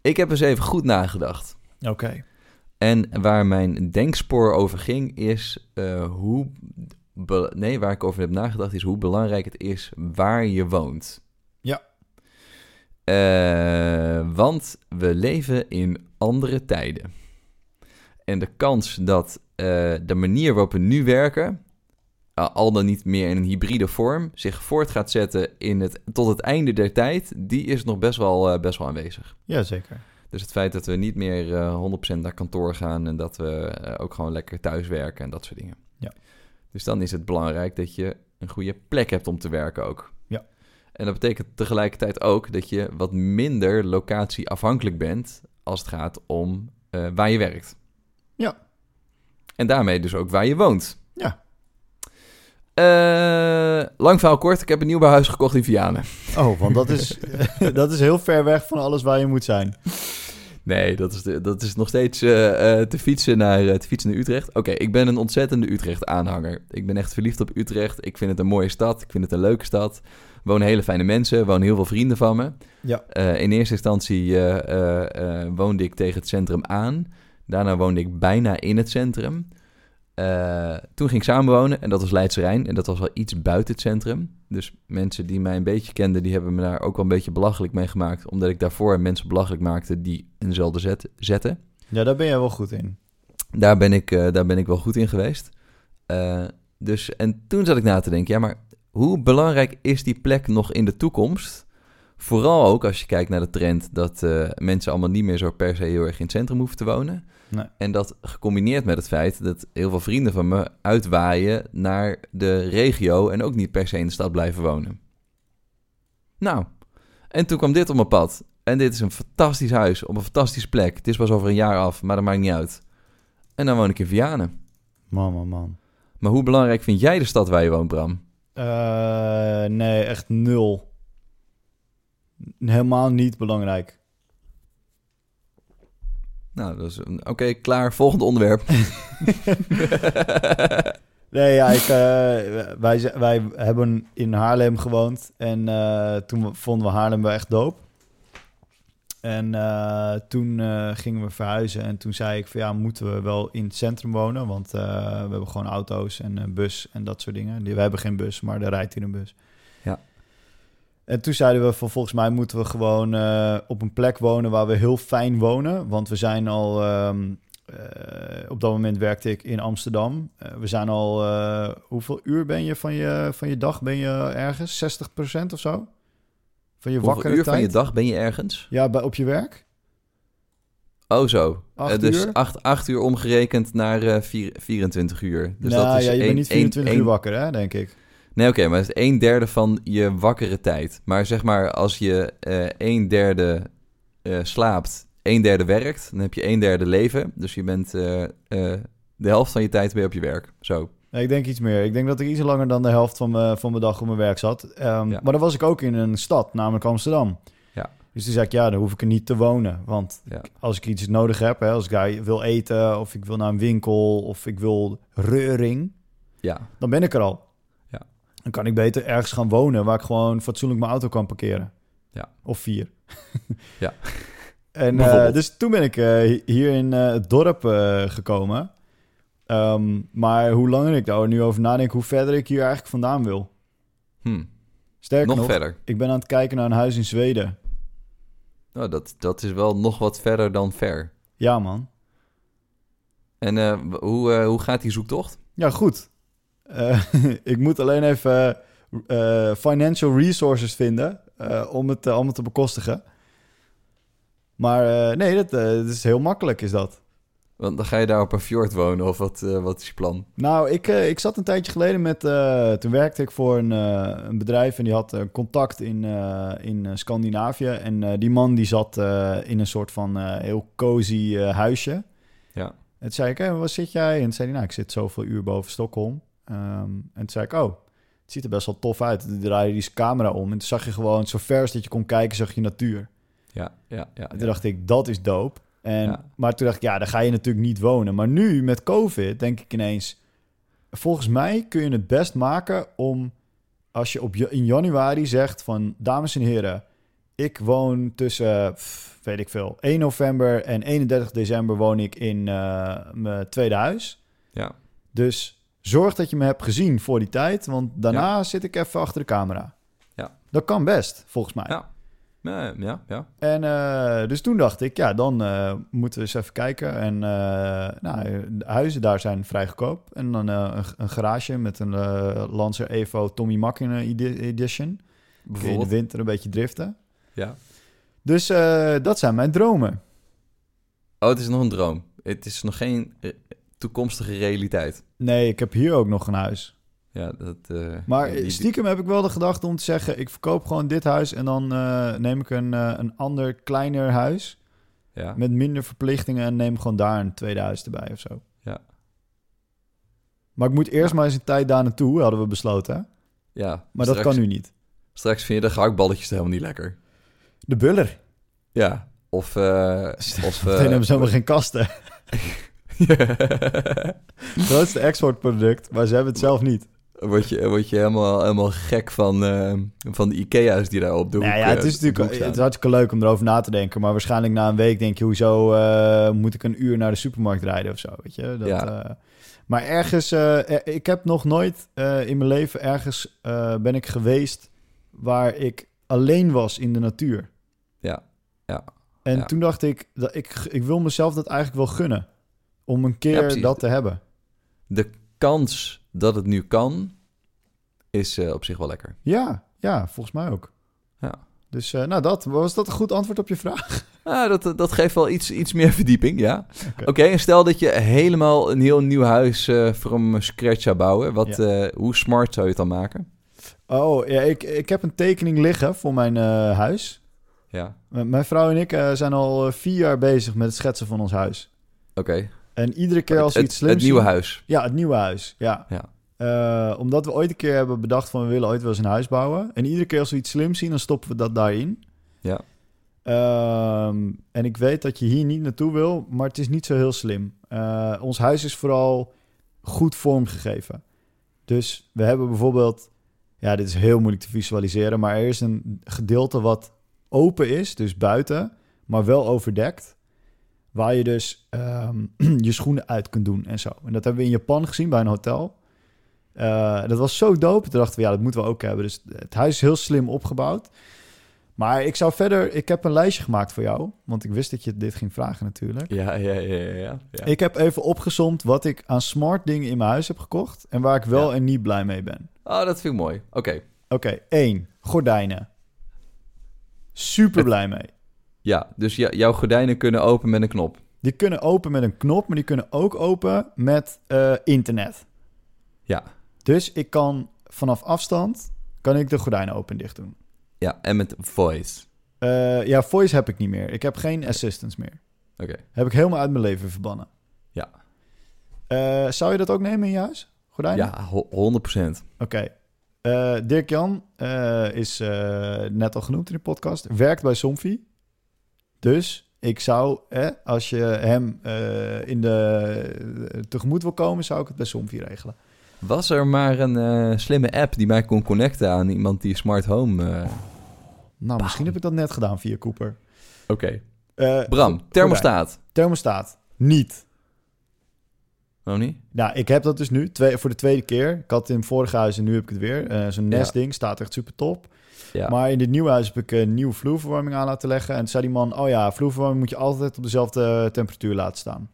Ik heb eens even goed nagedacht. Oké. En waar mijn denkspoor over ging, is eh, hoe. Nee, waar ik over heb nagedacht, is hoe belangrijk het is waar je woont. Ja. Eh, want we leven in andere tijden. En de kans dat eh, de manier waarop we nu werken, uh, al dan niet meer in een hybride vorm, zich voort gaat zetten in het, tot het einde der tijd, die is nog best wel, eh, best wel aanwezig. Jazeker. Dus het feit dat we niet meer eh 100% naar kantoor gaan en dat we eh, ook gewoon lekker thuis werken en dat soort dingen. Ja. Dus dan is het belangrijk dat je een goede plek hebt om te werken ook. Ja. En dat betekent tegelijkertijd ook dat je wat minder locatieafhankelijk bent als het gaat om eh, waar je werkt. Ja. En daarmee dus ook waar je woont. Ja. Eh, lang verhaal kort, ik heb een nieuwbouwhuis gekocht in Vianen. Oh, want dat is, [LAUGHS] [LAUGHS] dat is heel ver weg van alles waar je moet zijn. Nee, dat is, de, dat is nog steeds eh, eh, te, fietsen naar, eh, te fietsen naar Utrecht. Oké, ik ben een ontzettende Utrecht-aanhanger. Ik ben echt verliefd op Utrecht. Ik vind het een mooie stad. Ik vind het een leuke stad. Er wonen hele fijne mensen. Er wonen heel veel vrienden van me. Ja. In eerste instantie woonde ik tegen het centrum aan. Daarna woonde ik bijna in het centrum. Eh, toen ging ik samenwonen en dat was Leidse Rijn. En dat was wel iets buiten het centrum. Dus mensen die mij een beetje kenden, die hebben me daar ook wel een beetje belachelijk mee gemaakt. Omdat ik daarvoor mensen belachelijk maakte die eenzelfde zet, zetten. Ja, daar ben jij wel goed in. Daar ben ik, eh, daar ben ik wel goed in geweest. Eh, dus, en toen zat ik na te denken, ja, maar hoe belangrijk is die plek nog in de toekomst Vooral ook als je kijkt naar de trend dat mensen allemaal niet meer zo per se heel erg in het centrum hoeven te wonen. Nee. En dat gecombineerd met het feit dat heel veel vrienden van me uitwaaien naar de regio en ook niet per se in de stad blijven wonen. Nou, en toen kwam dit op mijn pad. En dit is een fantastisch huis op een fantastische plek. Het is pas over een jaar af, maar dat maakt niet uit. En dan woon ik in Vianen. Man, man, man. Maar hoe belangrijk vind jij de stad waar je woont, Bram? Eh, nee, echt nul. Helemaal niet belangrijk. Nou, dat is een- oké, klaar. Volgende onderwerp. [LAUGHS] [LAUGHS] Nee, ja, ik, eh, wij, wij hebben in Haarlem gewoond. En eh, toen vonden we Haarlem wel echt doop. En eh, toen gingen we verhuizen. En toen zei ik van ja, moeten we wel in het centrum wonen? Want we hebben gewoon auto's en een bus en dat soort dingen. We hebben geen bus, maar er rijdt hier een bus. En toen zeiden we van volgens mij moeten we gewoon eh, op een plek wonen waar we heel fijn wonen. Want we zijn al, ehm, eh, op dat moment werkte ik in Amsterdam. Eh, we zijn al, hoeveel uur ben je van je, van je dag? Ben je ergens? 60% of zo? Van je Hoeveel wakkere uur tijd? van je dag ben je ergens? Ja, bij, op je werk? Oh, zo. Acht dus uur? Acht, acht uur omgerekend naar vier, 24 uur. Dus nou dat is ja, je één- bent niet 24 één- uur wakker, hè, denk ik. Nee, oké, maar het is een derde van je wakkere tijd. Maar zeg maar, als je eh een derde eh, slaapt, een derde werkt, dan heb je een derde leven. Dus je bent eh, de helft van je tijd weer op je werk. Zo. Ik denk iets meer. Ik denk dat ik iets langer dan de helft van mijn, van mijn dag op mijn werk zat. Ehm, Ja. Maar dan was ik ook in een stad, namelijk Amsterdam. Ja. Dus toen zei ik, ja, dan hoef ik er niet te wonen. Want Ja. als ik iets nodig heb, hè, als ik wil eten... of ik wil naar een winkel of ik wil reuring... Ja, dan ben ik er al. Dan kan ik beter ergens gaan wonen... waar ik gewoon fatsoenlijk mijn auto kan parkeren. Ja. Of vier. [LAUGHS] Ja. [LAUGHS] en, eh, dus toen ben ik eh, hier in eh, het dorp gekomen... Ehm, maar hoe langer ik daar nu over nadenk, hoe verder ik hier eigenlijk vandaan wil. hm. Sterker nog nog, verder. ik ben aan het kijken naar een huis in Zweden. Nou, dat, dat is wel nog wat verder dan ver. Ja, man. En hoe, hoe gaat die zoektocht? Ja, goed. Eh, [LAUGHS] ik moet alleen even eh, financial resources vinden eh, om, het, het te bekostigen. Maar nee, dat, dat is heel makkelijk, is dat. Want dan ga je daar op een fjord wonen, of wat, wat is je plan? Nou, ik, ik zat een tijdje geleden met... toen werkte ik voor een, een bedrijf en die had contact in, in Scandinavië. En die man die zat in een soort van heel cozy huisje. Ja. En toen zei ik, hé, waar zit jij? En toen zei hij, nou, ik zit zoveel uur boven Stockholm. Ehm, en toen zei ik, oh, het ziet er best wel tof uit. Toen draaide hij zijn camera om en toen zag je gewoon, zo ver als dat je kon kijken, zag je natuur. Ja, ja, ja. En toen dacht ik, dat is dope. En, Ja. Maar toen dacht ik, ja, daar ga je natuurlijk niet wonen. Maar nu, met COVID, denk ik ineens... Volgens mij kun je het best maken om... Als je op, in januari zegt van... Dames en heren, ik woon tussen, pff, weet ik veel... 1 november en 31 december woon ik in eh, mijn tweede huis. Ja. Dus zorg dat je me hebt gezien voor die tijd. Want daarna zit ik even achter de camera. Ja. Dat kan best, volgens mij. Ja. Ja, ja, ja. En eh, dus toen dacht ik, ja, dan eh, moeten we eens even kijken. En eh, nou, de huizen daar zijn vrij goedkoop. En dan een, een garage met een Lancer Evo Tommy Macken edi- edition. Kun je in de winter een beetje driften. Ja. Dus dat zijn mijn dromen. Oh, het is nog een droom. Het is nog geen toekomstige realiteit. Nee, ik heb hier ook nog een huis. Ja, dat... eh, Maar die- die- stiekem heb ik wel de gedachte om te zeggen... ik verkoop gewoon dit huis en dan eh, neem ik een, eh, een ander, kleiner huis... Ja, met minder verplichtingen en neem gewoon daar een tweede huis erbij of zo. Ja. Maar ik moet eerst maar eens een tijd daar naartoe, hadden we besloten. hè? ja. Maar dat kan nu niet. Straks vind je de gehaktballetjes helemaal niet lekker. De buller. Ja. Of... eh [LAUGHS] of Meteen hebben ze helemaal geen kasten. [LAUGHS] Het [LAUGHS] grootste exportproduct, maar ze hebben het zelf niet. word, je, word je helemaal, helemaal gek van, eh, van de Ikea's die daar op de Nou ja, eh, het is op de natuurlijk het is hartstikke leuk om erover na te denken. Maar waarschijnlijk na een week denk je, hoezo eh, moet ik een uur naar de supermarkt rijden of zo, weet je? Dat, Ja. eh, maar ergens, eh, er- ik heb nog nooit eh, in mijn leven ergens eh, ben ik geweest waar ik alleen was in de natuur. Ja, ja. En Ja. toen dacht ik, dat ik, ik wil mezelf dat eigenlijk wel gunnen. Om een keer dat te hebben. De kans dat het nu kan, is eh, op zich wel lekker. Ja, ja, volgens mij ook. Ja. Dus eh, nou dat, was dat een goed antwoord op je vraag? [LAUGHS] Ah, dat, dat geeft wel iets, iets meer [LAUGHS] verdieping, ja. Oké, en stel dat je helemaal een heel nieuw huis eh from scratch zou bouwen. Wat, eh, hoe smart zou je het dan maken? Oh, ja, ik, ik heb een tekening liggen voor mijn eh, huis. Ja, M- mijn vrouw en ik eh, zijn al eh, vier jaar bezig met het schetsen van ons huis. oké. En iedere keer als we Het, iets het, slims nieuwe zien- huis. Ja, het nieuwe huis. Ja. Ja. Eh, omdat we ooit een keer hebben bedacht van we willen ooit wel eens een huis bouwen. En iedere keer als we iets slims zien, dan stoppen we dat daarin. Ja. Ehm, en ik weet dat je hier niet naartoe wil, maar het is niet zo heel slim. Eh, ons huis is vooral goed vormgegeven. Dus we hebben bijvoorbeeld, ja, dit is heel moeilijk te visualiseren, maar er is een gedeelte wat open is, dus buiten, maar wel overdekt. Waar je dus ehm, [CLEARS THROAT] je schoenen uit kunt doen en zo. En dat hebben we in Japan gezien bij een hotel. Eh, dat was zo dope. Toen dachten we, ja, dat moeten we ook hebben. Dus het huis is heel slim opgebouwd. Maar ik zou verder... Ik heb een lijstje gemaakt voor jou. Want ik wist dat je dit ging vragen natuurlijk. Ja, ja, ja, ja. ja. Ik heb even opgezomd wat ik aan smart dingen in mijn huis heb gekocht. En waar ik wel Ja. en niet blij mee ben. Oh, dat vind ik mooi. Oké, Oké, één. Gordijnen. Super blij mee. Ja. Dus jou- jouw gordijnen kunnen open met een knop. Die kunnen open met een knop, maar die kunnen ook open met eh, internet. Ja. Dus ik kan vanaf afstand kan ik de gordijnen open en dicht doen. Ja, en met voice. Eh, ja, voice heb ik niet meer. Ik heb geen assistance meer. Oké. Heb ik helemaal uit mijn leven verbannen. Ja. Eh, zou je dat ook nemen in je huis? Gordijnen? Ja, ho- 100%. Oké. Dirk-Jan is net al genoemd in de podcast. Werkt bij Somfy. Dus ik zou, eh, als je hem eh, in de tegemoet wil komen, zou ik het bij Somfy regelen. Was er maar een eh, slimme app die mij kon connecten aan iemand die smart home... eh, Nou, misschien heb ik dat net gedaan via Cooper. Oké. Eh, Bram, thermostaat. Thermostaat. Niet. Oh, niet? Nou, ik heb dat dus nu twee, voor de tweede keer. Ik had het in vorige huis en nu heb ik het weer. Eh, Zo'n Ja. nestding staat echt super top. Ja. Maar in dit nieuwe huis heb ik een nieuwe vloerverwarming aan laten leggen. En toen zei die man, oh ja, vloerverwarming moet je altijd op dezelfde temperatuur laten staan.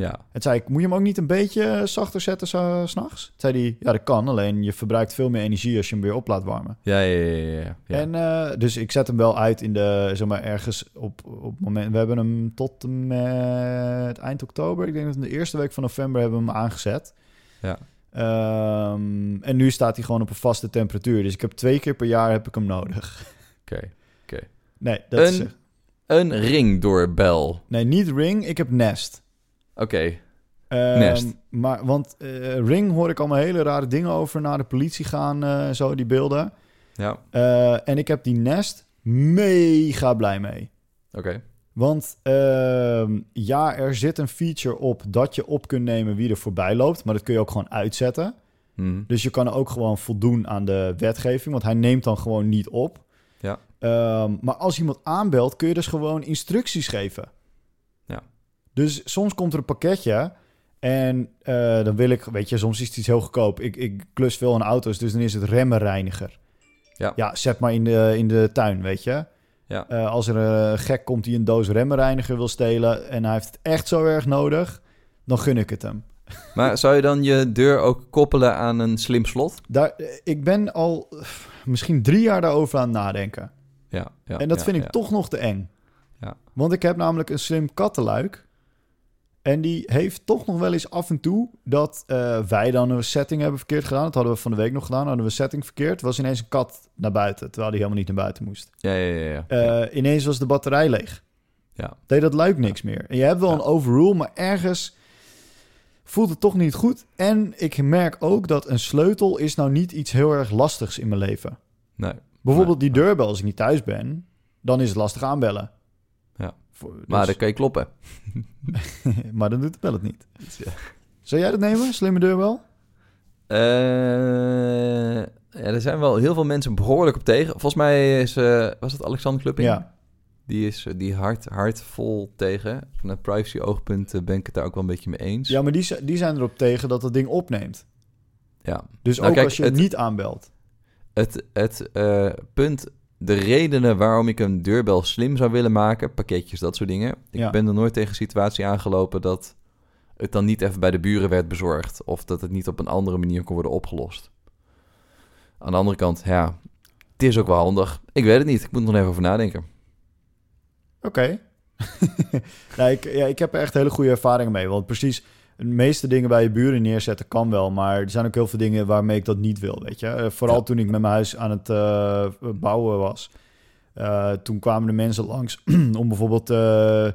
Ja. En toen zei ik, moet je hem ook niet een beetje zachter zetten s'nachts? Toen zei hij, ja dat kan, alleen je verbruikt veel meer energie als je hem weer op laat warmen. Ja, ja, ja, ja. ja. En eh, dus ik zet hem wel uit in de, zeg maar, ergens op, op het moment... We hebben hem tot en met eind oktober. Ik denk dat in de eerste week van november hebben we hem aangezet. Ja. Ehm, en nu staat hij gewoon op een vaste temperatuur. Dus ik heb twee keer per jaar heb ik hem nodig. [LAUGHS] Oké. Nee, dat is... Een, een ringdoorbel. Nee, niet Ring, ik heb Nest. Oké. Ehm, Nest. Maar, want eh, Ring hoor ik allemaal hele rare dingen over naar de politie gaan, eh, zo, die beelden. Ja. Eh, en ik heb die Nest mega blij mee. Oké. Want ehm, ja, er zit een feature op dat je op kunt nemen wie er voorbij loopt. Maar dat kun je ook gewoon uitzetten. Mhm. Dus je kan ook gewoon voldoen aan de wetgeving. Want hij neemt dan gewoon niet op. Ja. Ehm, maar als iemand aanbelt, kun je dus gewoon instructies geven. Ja. Dus soms komt er een pakketje. En eh, dan wil ik, weet je, soms is het iets heel goedkoop. Ik, ik klus veel aan auto's, dus dan is het remmenreiniger. Ja. Ja, zet maar in de, in de tuin, weet je. Ja. Eh, als er een gek komt die een doos remmenreiniger wil stelen... en hij heeft het echt zo erg nodig, dan gun ik het hem. [LAUGHS] Maar zou je dan je deur ook koppelen aan een slim slot? Daar, eh, ik ben al misschien drie jaar daarover aan het nadenken. Ja. ja en dat ja, vind ik toch nog te eng. Ja. Want ik heb namelijk een slim kattenluik. En die heeft toch nog wel eens af en toe dat eh, wij dan een setting hebben verkeerd gedaan. Dat hadden we van de week nog gedaan. Hadden we een setting verkeerd. Was ineens een kat naar buiten, terwijl die helemaal niet naar buiten moest. Ja, ja, ja. ja. Eh. Ineens was de batterij leeg. Ja. Deed dat luik niks meer. En je hebt wel Ja. een overrule, maar ergens voelt het toch niet goed. En ik merk ook dat een sleutel is nou niet iets heel erg lastigs in mijn leven. Nee. Bijvoorbeeld Nee, die deurbel als ik niet thuis ben, dan is het lastig aanbellen. Voor- dus- Maar dan kan je kloppen. [LAUGHS] maar dan doet de het niet. [LAUGHS] Ja. Zou jij dat nemen, slimme deurbel? Eh, ja, er zijn wel heel veel mensen behoorlijk op tegen. Volgens mij is, eh, was het Alexander Klupping? Ja. Die is eh, die hard, hard vol tegen. Vanuit privacy oogpunt eh, ben ik het daar ook wel een beetje mee eens. ja, maar die, die zijn erop tegen dat dat ding opneemt. Ja. Dus Nou, ook kijk, als je het- niet aanbelt. Het, het punt, de redenen waarom ik een deurbel slim zou willen maken, pakketjes, dat soort dingen. Ik Ja. ben er nooit tegen een situatie aangelopen dat het dan niet even bij de buren werd bezorgd. Of dat het niet op een andere manier kon worden opgelost. Aan de andere kant, ja, het is ook wel handig. Ik weet het niet. Ik moet er nog even over nadenken. Oké. [LAUGHS] nee, ik, ja, ik heb er echt hele goede ervaringen mee. Want precies, de meeste dingen bij je buren neerzetten kan wel. Maar er zijn ook heel veel dingen waarmee ik dat niet wil, weet je. Eh, vooral Ja. toen ik met mijn huis aan het eh, bouwen was. Eh, toen kwamen de mensen langs [CLEARS THROAT] om bijvoorbeeld eh,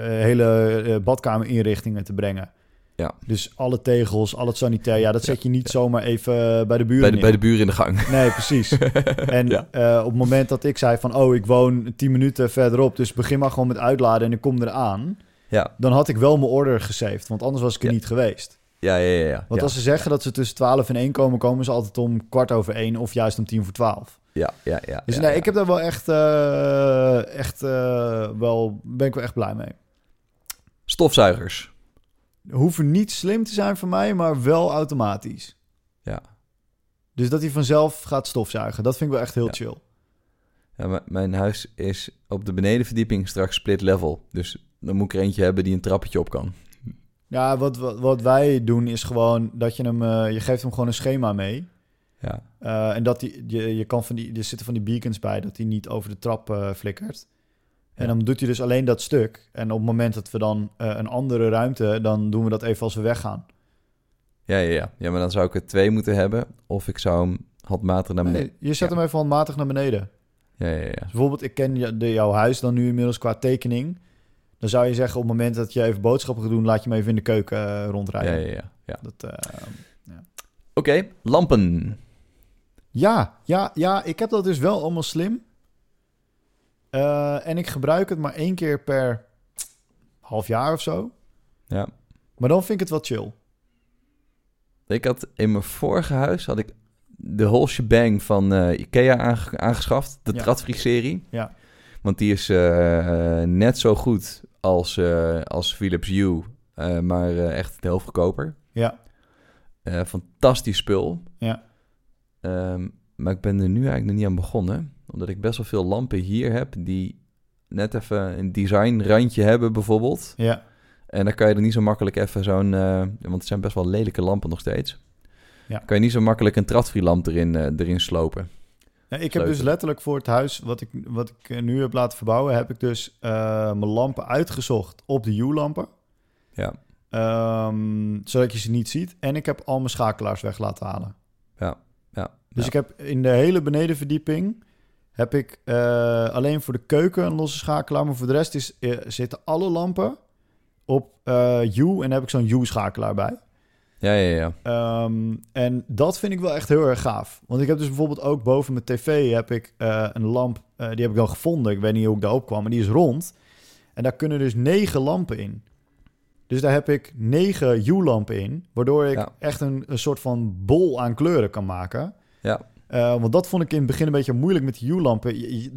hele badkamerinrichtingen te brengen. Ja. Dus alle tegels, al het sanitair, ja, dat zet je niet ja. zomaar even bij de buren Bij de, neer. bij de buren in de gang. Nee, precies. [LAUGHS] En Ja. op het moment dat ik zei van... oh, ik woon 10 minuten verderop... dus begin maar gewoon met uitladen en ik kom eraan... Ja, dan had ik wel mijn order gesaved. Want anders was ik er Ja. niet geweest. ja, ja. ja, ja. Want als ze zeggen dat ze tussen 12 en 1 komen... komen ze altijd om kwart over 1 of juist om tien voor 12. Ja, ja, ja. Dus nee, ik heb daar wel echt... eh, echt eh, wel... ben ik wel echt blij mee. Stofzuigers. Hoeven niet slim te zijn voor mij... maar wel automatisch. Ja. Dus dat hij vanzelf gaat stofzuigen. Dat vind ik wel echt heel chill. Ja, mijn huis is op de benedenverdieping straks split level. Dus dan moet ik er eentje hebben die een trappetje op kan. Ja, wat, wat, wat wij doen is gewoon dat je hem... eh, je geeft hem gewoon een schema mee... Ja, Eh, en dat die, je, je kan van die, er zitten van die beacons bij dat hij niet over de trap eh, flikkert. En Ja. dan doet hij dus alleen dat stuk. En op het moment dat we dan een andere ruimte, dan doen we dat even als we weggaan. ja, ja, ja. Ja, maar dan zou ik er twee moeten hebben. Of ik zou hem handmatig naar beneden... Nee, je zet Ja. hem even handmatig naar beneden. Ja, ja, ja. Dus bijvoorbeeld, ik ken jouw huis dan nu inmiddels qua tekening. Dan zou je zeggen, op het moment dat je even boodschappen gaat doen, laat je hem even in de keuken eh, Ja, rondrijden. ja, ja. ja. Dat, eh, Oké, lampen. ja, ja, ja, ik heb dat dus wel allemaal slim. Eh, en ik gebruik het maar één keer per half jaar of zo. Ja. Maar dan vind ik het wel chill. Ik had in mijn vorige huis had ik de whole shebang van Ikea aange- aangeschaft. De Ja. Tradfree-serie. Ja. Want die is net zo goed als, eh, als Philips Hue. eh, maar eh, echt de helft goedkoper. Ja, fantastisch spul. Ja. Ehm, maar ik ben er nu eigenlijk nog niet aan begonnen. Omdat ik best wel veel lampen hier heb die net even een designrandje hebben bijvoorbeeld. ja. En dan kan je er niet zo makkelijk even zo'n... want het zijn best wel lelijke lampen nog steeds. Ja. Kan je niet zo makkelijk een tradfree-lamp erin, eh, erin slopen. Ik heb dus letterlijk voor het huis wat ik, wat ik eh, nu heb laten verbouwen, heb ik dus eh, mijn lampen uitgezocht op de U-lampen. Ja, Ehm, zodat je ze niet ziet. En ik heb al mijn schakelaars weg laten halen. ja, ja. Dus ja. ik heb in de hele benedenverdieping heb ik eh, alleen voor de keuken een losse schakelaar. Maar voor de rest is, zitten alle lampen op U. En heb ik zo'n U-schakelaar bij. Ja, ja, ja. Ehm, en dat vind ik wel echt heel erg gaaf. Want ik heb dus bijvoorbeeld ook boven mijn tv heb ik eh, een lamp. eh, die heb ik dan gevonden. Ik weet niet hoe ik daarop kwam, maar die is rond. En daar kunnen dus negen lampen in. Dus daar heb ik negen U-lampen in. Waardoor ik Ja. echt een, een soort van bol aan kleuren kan maken. Ja, Eh, want dat vond ik in het begin een beetje moeilijk met die U-lampen.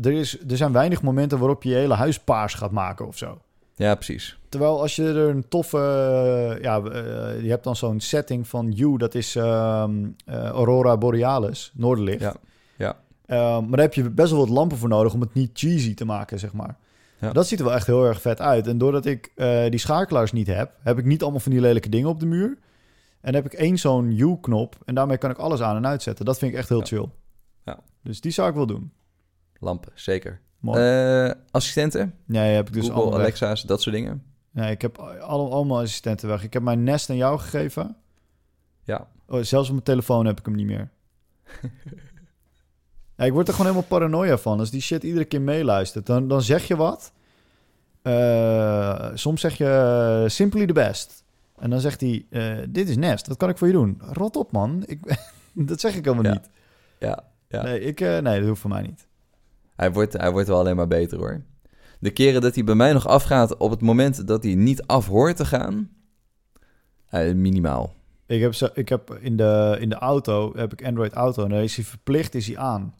Er, is, er zijn weinig momenten waarop je je hele huis paars gaat maken of zo. Ja precies. Terwijl als je er een toffe... eh, ja, eh, je hebt dan zo'n setting van U, dat is ehm, eh, Aurora Borealis, Noorderlicht. Ja, ja. Ehm, maar daar heb je best wel wat lampen voor nodig om het niet cheesy te maken, zeg maar. Ja. Dat ziet er wel echt heel erg vet uit. En doordat ik die schakelaars niet heb, heb ik niet allemaal van die lelijke dingen op de muur. En heb ik één zo'n U-knop en daarmee kan ik alles aan en uitzetten. Dat vind ik echt heel Ja. chill. Ja. Dus die zou ik wel doen. Lampen, zeker. Eh, assistenten, nee, heb ik dus Google, allemaal. Alexa's, dat soort dingen. Nee, ik heb al, allemaal assistenten weg. Ik heb mijn Nest aan jou gegeven. Ja, Oh, zelfs op mijn telefoon heb ik hem niet meer. [LAUGHS] ja, ik word er gewoon helemaal paranoia van. Als die shit iedere keer meeluistert, dan, dan zeg je wat. Eh, soms zeg je eh, simply the best. En dan zegt hij, dit is Nest, wat kan ik voor je doen? Rot op, man. Ik, [LAUGHS] dat zeg ik helemaal Ja. niet. ja. Ja. Nee, ik, nee, dat hoeft voor mij niet. Hij wordt, hij wordt wel alleen maar beter hoor. De keren dat hij bij mij nog afgaat op het moment dat hij niet af hoort te gaan, minimaal. Ik heb, zo, ik heb in, de, in de auto, heb ik Android Auto, en daar is hij verplicht, is hij aan.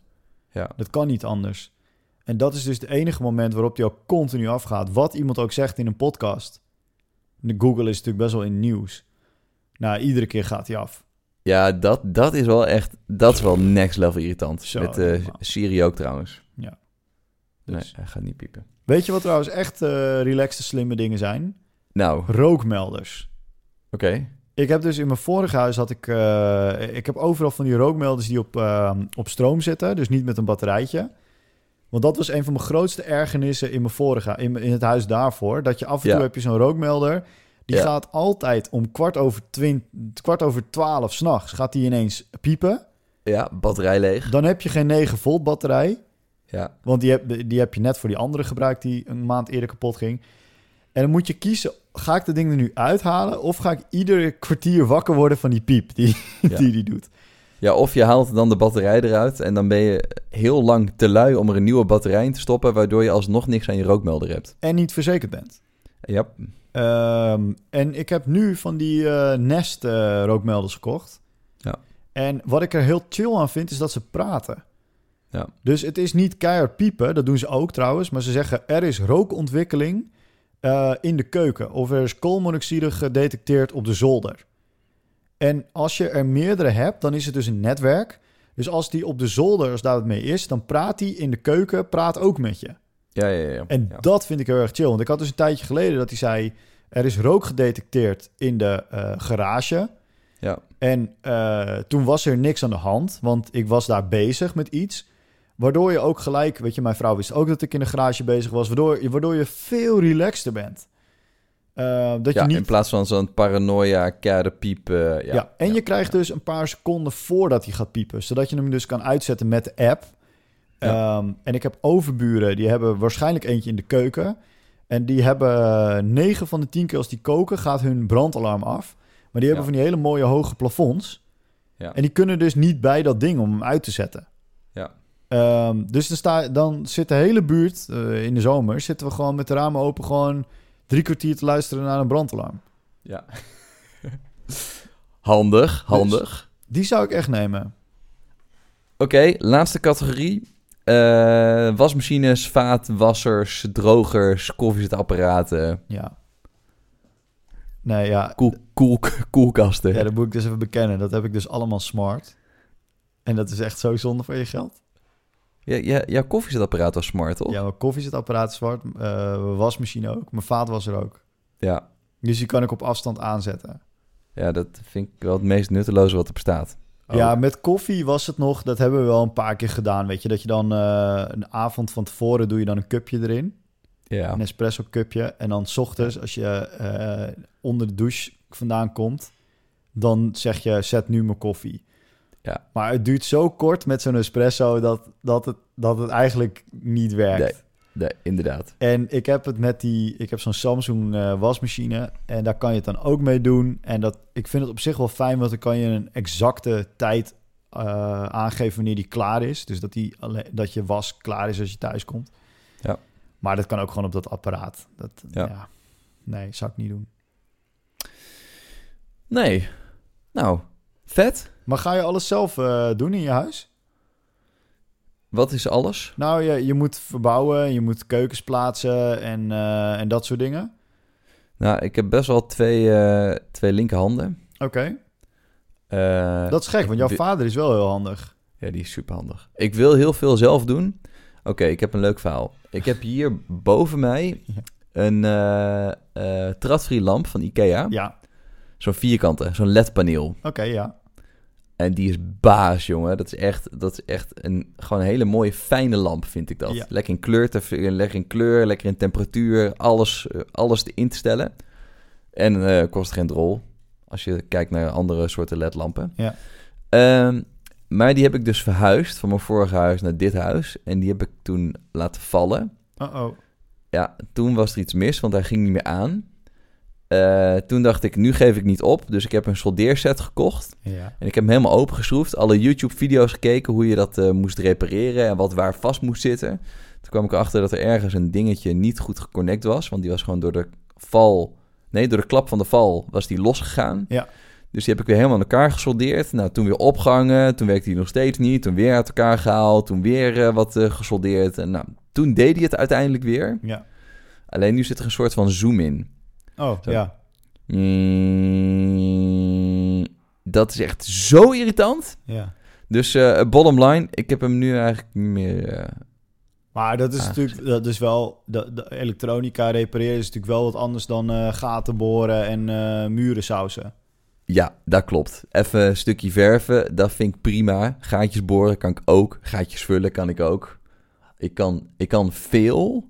Ja, Dat kan niet anders. En dat is dus het enige moment waarop die ook continu afgaat. Wat iemand ook zegt in een podcast. De Google is natuurlijk best wel in nieuws. Nou, iedere keer gaat hij af. Ja dat, dat is wel echt, dat is wel next level irritant. Zo, Met helemaal. Siri ook trouwens. Ja. Nee, Dus. hij gaat niet piepen. Weet je wat trouwens echt eh relaxte, slimme dingen zijn? Nou, oké. Rookmelders. Ik heb dus in mijn vorige huis had ik... eh, ik heb overal van die rookmelders die op, eh, op stroom zitten. Dus niet met een batterijtje. Want dat was een van mijn grootste ergernissen in mijn vorige... In, in het huis daarvoor. Dat je af en Ja. toe heb je zo'n rookmelder... Die Ja. gaat altijd om kwart over, twint, kwart over twaalf s'nachts... gaat die ineens piepen. Ja, batterij leeg. Dan heb je geen 9 volt batterij. Ja, Want die heb, die heb je net voor die andere gebruikt die een maand eerder kapot ging. En dan moet je kiezen, ga ik dat ding er nu uithalen... of ga ik iedere kwartier wakker worden van die piep die Ja. die, die doet. Ja, of je haalt dan de batterij eruit en dan ben je heel lang te lui om er een nieuwe batterij in te stoppen, waardoor je alsnog niks aan je rookmelder hebt. En niet verzekerd bent. Ja, Ehm, en ik heb nu van die eh, Nest eh, rookmelders gekocht. Ja. En wat ik er heel chill aan vind, is dat ze praten. Ja. Dus het is niet keihard piepen, dat doen ze ook trouwens. Maar ze zeggen, er is rookontwikkeling eh, in de keuken. Of er is koolmonoxide gedetecteerd op de zolder. En als je er meerdere hebt, dan is het dus een netwerk. Dus als die op de zolder, als daar het mee is, dan praat die in de keuken, praat ook met je. Ja, ja. ja. En ja. dat vind ik heel erg chill. Want ik had dus een tijdje geleden dat hij zei... er is rook gedetecteerd in de eh, garage. Ja. En eh, toen was er niks aan de hand, want ik was daar bezig met iets. Waardoor je ook gelijk... Weet je, mijn vrouw wist ook dat ik in de garage bezig was. Waardoor, je- waardoor je veel relaxter bent. Eh, dat Ja, je niet... in plaats van zo'n paranoia, keiharde piep. eh, ja. Ja, en Ja, je krijgt dus een paar seconden voordat hij gaat piepen. Zodat je hem dus kan uitzetten met de app. Ja. Ehm, en ik heb overburen, die hebben waarschijnlijk eentje in de keuken. En die hebben 9 van de 10 keer als die koken, gaat hun brandalarm af. Maar die hebben Ja. van die hele mooie hoge plafonds. Ja. En die kunnen dus niet bij dat ding om hem uit te zetten. Ja. Ehm, dus dan, sta, dan zit de hele buurt, eh, in de zomer, zitten we gewoon met de ramen open, gewoon drie kwartier te luisteren naar een brandalarm. Ja. [LAUGHS] handig, handig. Die zou ik echt nemen. Oké, laatste categorie. Eh, wasmachines, vaatwassers, drogers, koffiezetapparaten, Ja. Nee, ja. koel, koel, koelkasten. Ja, dat moet ik dus even bekennen. Dat heb ik dus allemaal smart. En dat is echt zo zonde van je geld. Ja, ja, jouw koffiezetapparaat was smart, toch? Ja, mijn koffiezetapparaat is zwart. eh, mijn wasmachine ook. Mijn vaatwasser ook. ja. Dus die kan ik op afstand aanzetten. Ja, dat vind ik wel het meest nutteloze wat er bestaat. Ja, Ook. met koffie was het nog... Dat hebben we wel een paar keer gedaan. Weet je, dat je dan eh, een avond van tevoren doe je dan een cupje erin. ja. Een espresso cupje. En dan 's ochtends, als je eh, onder de douche vandaan komt... dan zeg je, zet nu mijn koffie. Ja. Maar het duurt zo kort met zo'n espresso... dat, dat, het, dat het eigenlijk niet werkt. Nee. Nee, inderdaad. En ik heb het met die, ik heb zo'n Samsung eh, wasmachine en daar kan je het dan ook mee doen. En dat, ik vind het op zich wel fijn, want dan kan je een exacte tijd eh, aangeven wanneer die klaar is. Dus dat, die dat je was klaar is als je thuis komt. Ja. Maar dat kan ook gewoon op dat apparaat. Dat, ja. Ja. Nee, zou ik niet doen. Nee. Nou, vet. Maar ga je alles zelf eh, doen in je huis? Wat is alles? Nou, je, je moet verbouwen, je moet keukens plaatsen en, eh, en dat soort dingen. Nou, ik heb best wel twee, eh, twee linkerhanden. Oké, Eh, dat is gek, want jouw vader is wel heel handig. Ja, die is super handig. Ik wil heel veel zelf doen. Oké, ik heb een leuk verhaal. Ik heb hier boven mij [LAUGHS] een tradfree lamp van Ikea. Ja, Zo'n vierkante, zo'n LED-paneel. oké, ja. En die is baas, jongen. Dat is echt, dat is echt een, gewoon een hele mooie, fijne lamp, vind ik dat. Ja. Lekker in kleur, te, lekker in kleur, lekker in temperatuur, alles, eh, alles in te stellen. En eh, kost geen drol, als je kijkt naar andere soorten LED-lampen. Ja. Ehm, maar die heb ik dus verhuisd van mijn vorige huis naar dit huis. En die heb ik toen laten vallen. Uh-oh. Ja, toen was er iets mis, want hij ging niet meer aan. Eh, toen dacht ik, nu geef ik niet op. Dus ik heb een soldeerset gekocht. Ja. En ik heb hem helemaal opengeschroefd. Alle YouTube-video's gekeken hoe je dat eh, moest repareren en wat waar vast moest zitten. Toen kwam ik erachter dat er ergens een dingetje niet goed geconnect was. Want die was gewoon door de val... Nee, door de klap van de val was die losgegaan. Ja. Dus die heb ik weer helemaal aan elkaar gesoldeerd. Nou, toen weer opgehangen. Toen werkte die nog steeds niet. Toen weer uit elkaar gehaald. Toen weer eh, wat gesoldeerd. En nou, toen deed hij het uiteindelijk weer. Ja. Alleen nu zit er een soort van zoom in. Oh, Zo. ja. Mm, dat is echt zo irritant. ja. Dus eh bottom line, ik heb hem nu eigenlijk niet meer... eh, Maar dat is Ah, natuurlijk, dat is wel, de, de elektronica repareren is natuurlijk wel wat anders dan eh, gaten boren en eh, muren sausen. Ja, dat klopt. Even een stukje verven, dat vind ik prima. Gaatjes boren kan ik ook. Gaatjes vullen kan ik ook. Ik kan, ik kan veel.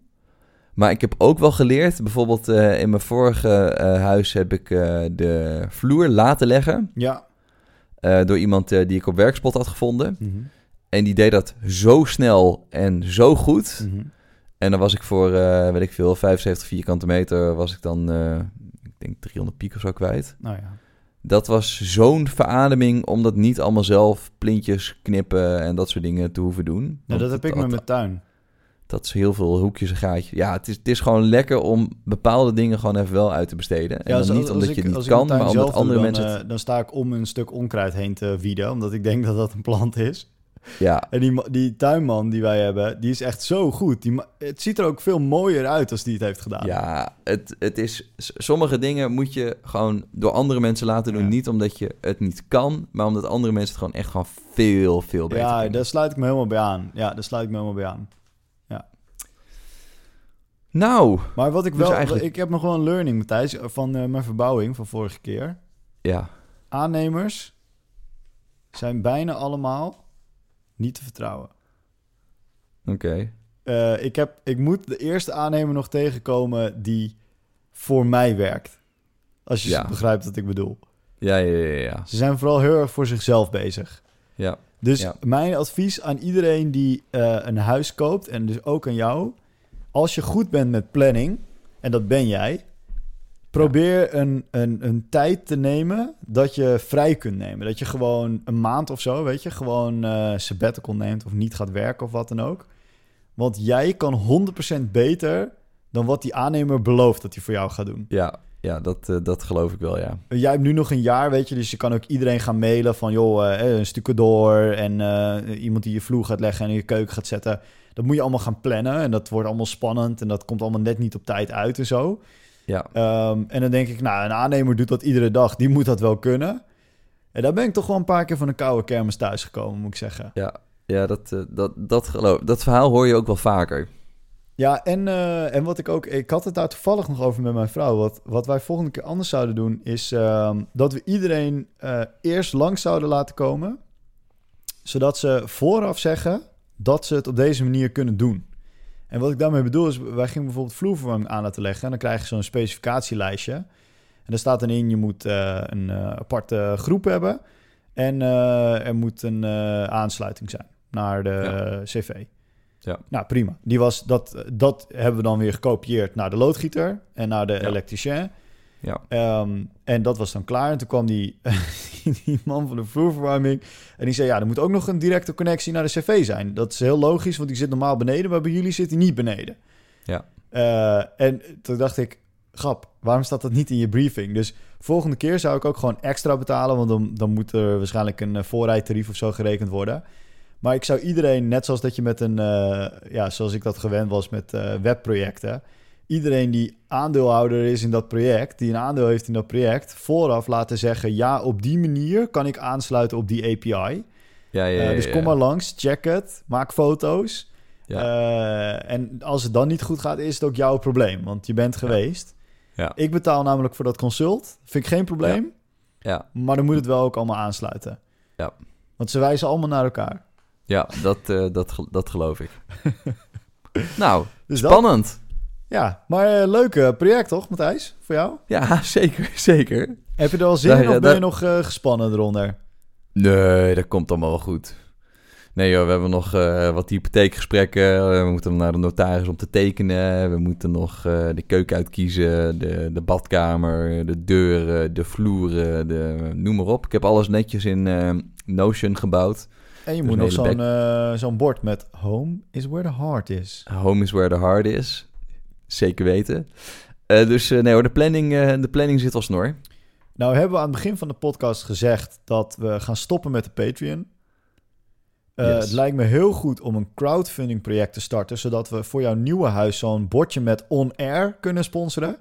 Maar ik heb ook wel geleerd, bijvoorbeeld eh, in mijn vorige eh, huis heb ik eh, de vloer laten leggen. Ja. door iemand die ik op werkspot had gevonden. Mhm. En die deed dat zo snel en zo goed. Mhm. En dan was ik voor, weet ik veel, 75 vierkante meter, was ik dan, ik denk 300 piek of zo kwijt. Nou ja. Dat was zo'n verademing om dat niet allemaal zelf plintjes knippen en dat soort dingen te hoeven doen. Nou, dat heb ik met mijn tuin. Dat is heel veel hoekjes en gaatjes. Ja, het is, het is gewoon lekker om bepaalde dingen gewoon even wel uit te besteden. En Ja, dan als- niet omdat ik- je het niet kan, maar omdat doe, andere dan, mensen het... eh, dan sta ik om een stuk onkruid heen te wieden, omdat ik denk dat dat een plant is. Ja, En die, die tuinman die wij hebben, die is echt zo goed. Die, het ziet er ook veel mooier uit als die het heeft gedaan. ja het, het is... Sommige dingen moet je gewoon door andere mensen laten doen. Ja. Niet omdat je het niet kan, maar omdat andere mensen het gewoon echt gewoon veel, veel beter Ja, daar sluit ik me helemaal bij aan. Ja, daar sluit ik me helemaal bij aan. Nou, Maar wat ik Dus wel... eigenlijk- Ik heb nog wel een learning, Matthijs, van eh, mijn verbouwing van vorige keer. ja. Aannemers zijn bijna allemaal niet te vertrouwen. Oké. Eh, ik, heb, ik moet de eerste aannemer nog tegenkomen die voor mij werkt. Als je Ja. begrijpt wat ik bedoel. Ja, ja, ja, ja. Ze zijn vooral heel erg voor zichzelf bezig. Ja, Dus Ja. mijn advies aan iedereen die eh, een huis koopt, en dus ook aan jou, als je goed bent met planning, en dat ben jij, probeer een, een, een tijd te nemen dat je vrij kunt nemen. Dat je gewoon een maand of zo, weet je, gewoon eh sabbatical neemt of niet gaat werken of wat dan ook. Want jij kan 100% beter dan wat die aannemer belooft dat hij voor jou gaat doen. ja, ja dat, eh, dat geloof ik wel, ja. Jij hebt nu nog een jaar, weet je, dus je kan ook iedereen gaan mailen van, joh, eh, een stukje door en iemand die je vloer gaat leggen en in je keuken gaat zetten. Dat moet je allemaal gaan plannen en dat wordt allemaal spannend en dat komt allemaal net niet op tijd uit en zo. Ja, Ehm, en dan denk ik, nou, een aannemer doet dat iedere dag, die moet dat wel kunnen. En daar ben ik toch wel een paar keer van een koude kermis thuisgekomen, moet ik zeggen. ja, ja dat, eh, dat, dat, geloof, dat verhaal hoor je ook wel vaker. Ja, en, eh, en wat ik ook... Ik had het daar toevallig nog over met mijn vrouw. Wat, wat wij volgende keer anders zouden doen... is ehm, dat we iedereen eh, eerst langs zouden laten komen... zodat ze vooraf zeggen dat ze het op deze manier kunnen doen. En wat ik daarmee bedoel is... wij gingen bijvoorbeeld vloerverwarming aan laten leggen... en dan krijg je zo'n specificatielijstje. En daar staat dan in... je moet eh, een eh, aparte groep hebben... en eh, er moet een aansluiting zijn naar de Ja. cv. Ja. Nou, prima. Die was, dat, dat hebben we dan weer gekopieerd naar de loodgieter en naar de Ja. elektricien. Ja, Ehm, en dat was dan klaar. En toen kwam die, [LAUGHS] die man van de vloerverwarming. En die zei, ja, er moet ook nog een directe connectie naar de cv zijn. Dat is heel logisch, want die zit normaal beneden. Maar bij jullie zit hij niet beneden. Ja. Eh, en toen dacht ik, grap, waarom staat dat niet in je briefing? Dus volgende keer zou ik ook gewoon extra betalen. Want dan, dan moet er waarschijnlijk een eh, voorrijtarief of zo gerekend worden. Maar ik zou iedereen, net zoals dat je met een, eh, ja, zoals ik dat gewend was met webprojecten, iedereen die aandeelhouder is in dat project, die een aandeel heeft in dat project, vooraf laten zeggen: ja, op die manier kan ik aansluiten op die API. ja, ja, ja, Eh, dus kom maar langs, check het, maak foto's. Ja. Eh, en als het dan niet goed gaat, is het ook jouw probleem, want je bent geweest. Ja. Ik betaal namelijk voor dat consult, vind ik geen probleem, Ja, maar dan moet het wel ook allemaal aansluiten. Ja. Want ze wijzen allemaal naar elkaar. ja dat, eh, dat, dat geloof ik. [LAUGHS] nou, Dus dat- spannend. Ja, maar eh, leuk eh, project toch, Matthijs? Voor jou? Ja, [LAUGHS] zeker, zeker. Heb je er al zin in of ben je nog eh, gespannen eronder? Nee, dat komt allemaal wel goed. Nee joh, we hebben nog wat hypotheekgesprekken. we moeten naar de notaris om te tekenen. We moeten nog de keuken uitkiezen, de, de badkamer, de deuren, de vloeren, de, noem maar op. Ik heb alles netjes in Notion gebouwd. En je Dus moet nog zo'n zo'n bord met home is where the heart is. Home is where the heart is. Zeker weten. Eh, dus eh, nee hoor, de planning, eh, de planning zit al snor. Nou hebben we aan het begin van de podcast gezegd dat we gaan stoppen met de Patreon. Yes. Het lijkt me heel goed om een crowdfunding project te starten, zodat we voor jouw nieuwe huis zo'n bordje met on-air kunnen sponsoren.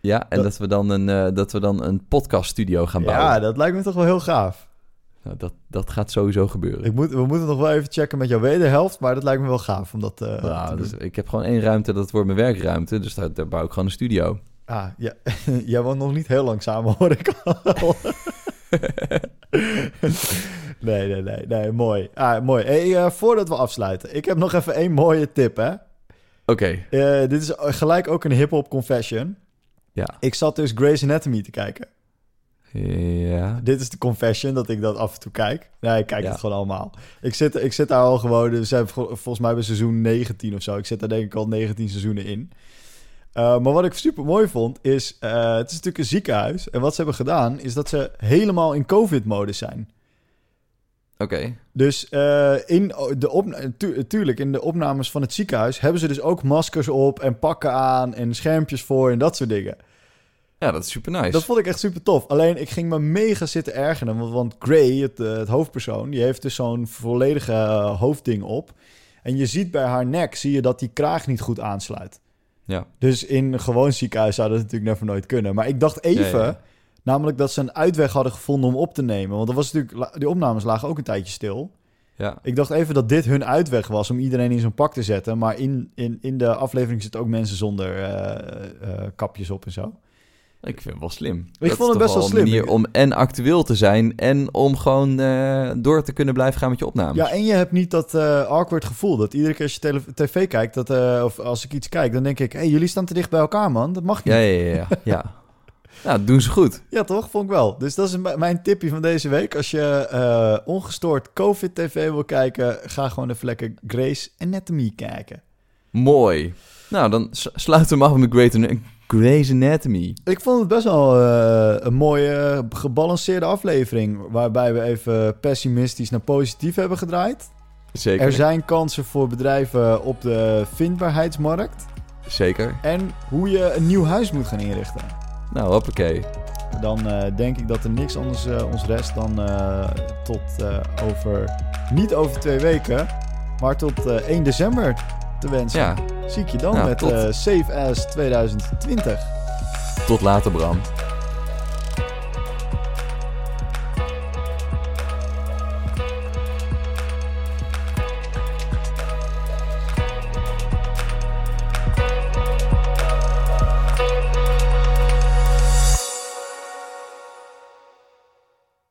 Ja, en Dat- dat, we dan een, eh, dat we dan een podcaststudio gaan bouwen. Ja, dat lijkt me toch wel heel gaaf. Nou, dat, dat gaat sowieso gebeuren. Ik moet, we moeten nog wel even checken met jouw wederhelft, maar dat lijkt me wel gaaf om dat eh, te dus ik heb gewoon één ruimte, dat wordt mijn werkruimte. Dus daar, daar bouw ik gewoon een studio. Ah, ja, [LAUGHS] jij woont nog niet heel lang samen, hoor ik al. [LAUGHS] nee, nee, nee, nee, mooi. Ah, mooi. Hey, eh, voordat we afsluiten, ik heb nog even één mooie tip, hè. Oké, Eh, dit is gelijk ook een hip-hop confession. ja. Ik zat dus Grey's Anatomy te kijken. Ja. Dit is de confession dat ik dat af en toe kijk. Nee, ik kijk Ja. het gewoon allemaal. Ik zit, ik zit daar al gewoon. Dus vol- volgens mij bij seizoen 19 of zo. Ik zit daar denk ik al 19 seizoenen in. Uh, maar wat ik super mooi vond is. Uh, het is natuurlijk een ziekenhuis. En wat ze hebben gedaan is dat ze helemaal in COVID-modus zijn. Oké. Dus uh, in de op, tu tuurlijk, in de opnames van het ziekenhuis hebben ze dus ook maskers op en pakken aan en schermpjes voor en dat soort dingen. Ja, dat is super nice. Dat vond ik echt super tof. Alleen ik ging me mega zitten ergeren. Want, want Gray, het, uh, het hoofdpersoon, die heeft dus zo'n volledige uh, hoofdding op. En je ziet bij haar nek, zie je dat die kraag niet goed aansluit. Ja. Dus in een gewoon ziekenhuis zou dat natuurlijk never nooit kunnen. Maar ik dacht even, ja, ja. namelijk dat ze een uitweg hadden gevonden om op te nemen. Want dat was natuurlijk, die opnames lagen ook een tijdje stil. Ja. Ik dacht even dat dit hun uitweg was om iedereen in zo'n pak te zetten. Maar in, in, in de aflevering zitten ook mensen zonder uh, kapjes op en zo. Ik vind het wel slim. Ik dat vond het best wel slim. Een manier om en actueel te zijn en om gewoon uh, door te kunnen blijven gaan met je opnames. Ja, en je hebt niet dat uh, awkward gevoel dat iedere keer als je tv kijkt, dat, uh, of als ik iets kijk, dan denk ik, hé, hey, jullie staan te dicht bij elkaar, man. Dat mag niet. Ja, ja, ja. ja. [LAUGHS] dat doen ze goed. Ja, toch? Vond ik wel. Dus dat is mijn tipje van deze week. Als je uh, ongestoord COVID-tv wil kijken, ga gewoon even lekker Grace Anatomy kijken. Mooi. Nou, dan sluiten we hem af met Great Grey's Anatomy. Ik vond het best wel uh, een mooie, gebalanceerde aflevering. Waarbij we even pessimistisch naar positief hebben gedraaid. Zeker. Er zijn kansen voor bedrijven op de vindbaarheidsmarkt. Zeker. En hoe je een nieuw huis moet gaan inrichten. Nou, hoppakee. Dan uh, denk ik dat er niks anders uh, ons rest dan tot over, niet over twee weken, maar tot 1 december te wensen. Ja. Zie ik je dan nou, met tot... Save As 2020. Tot later, Bram.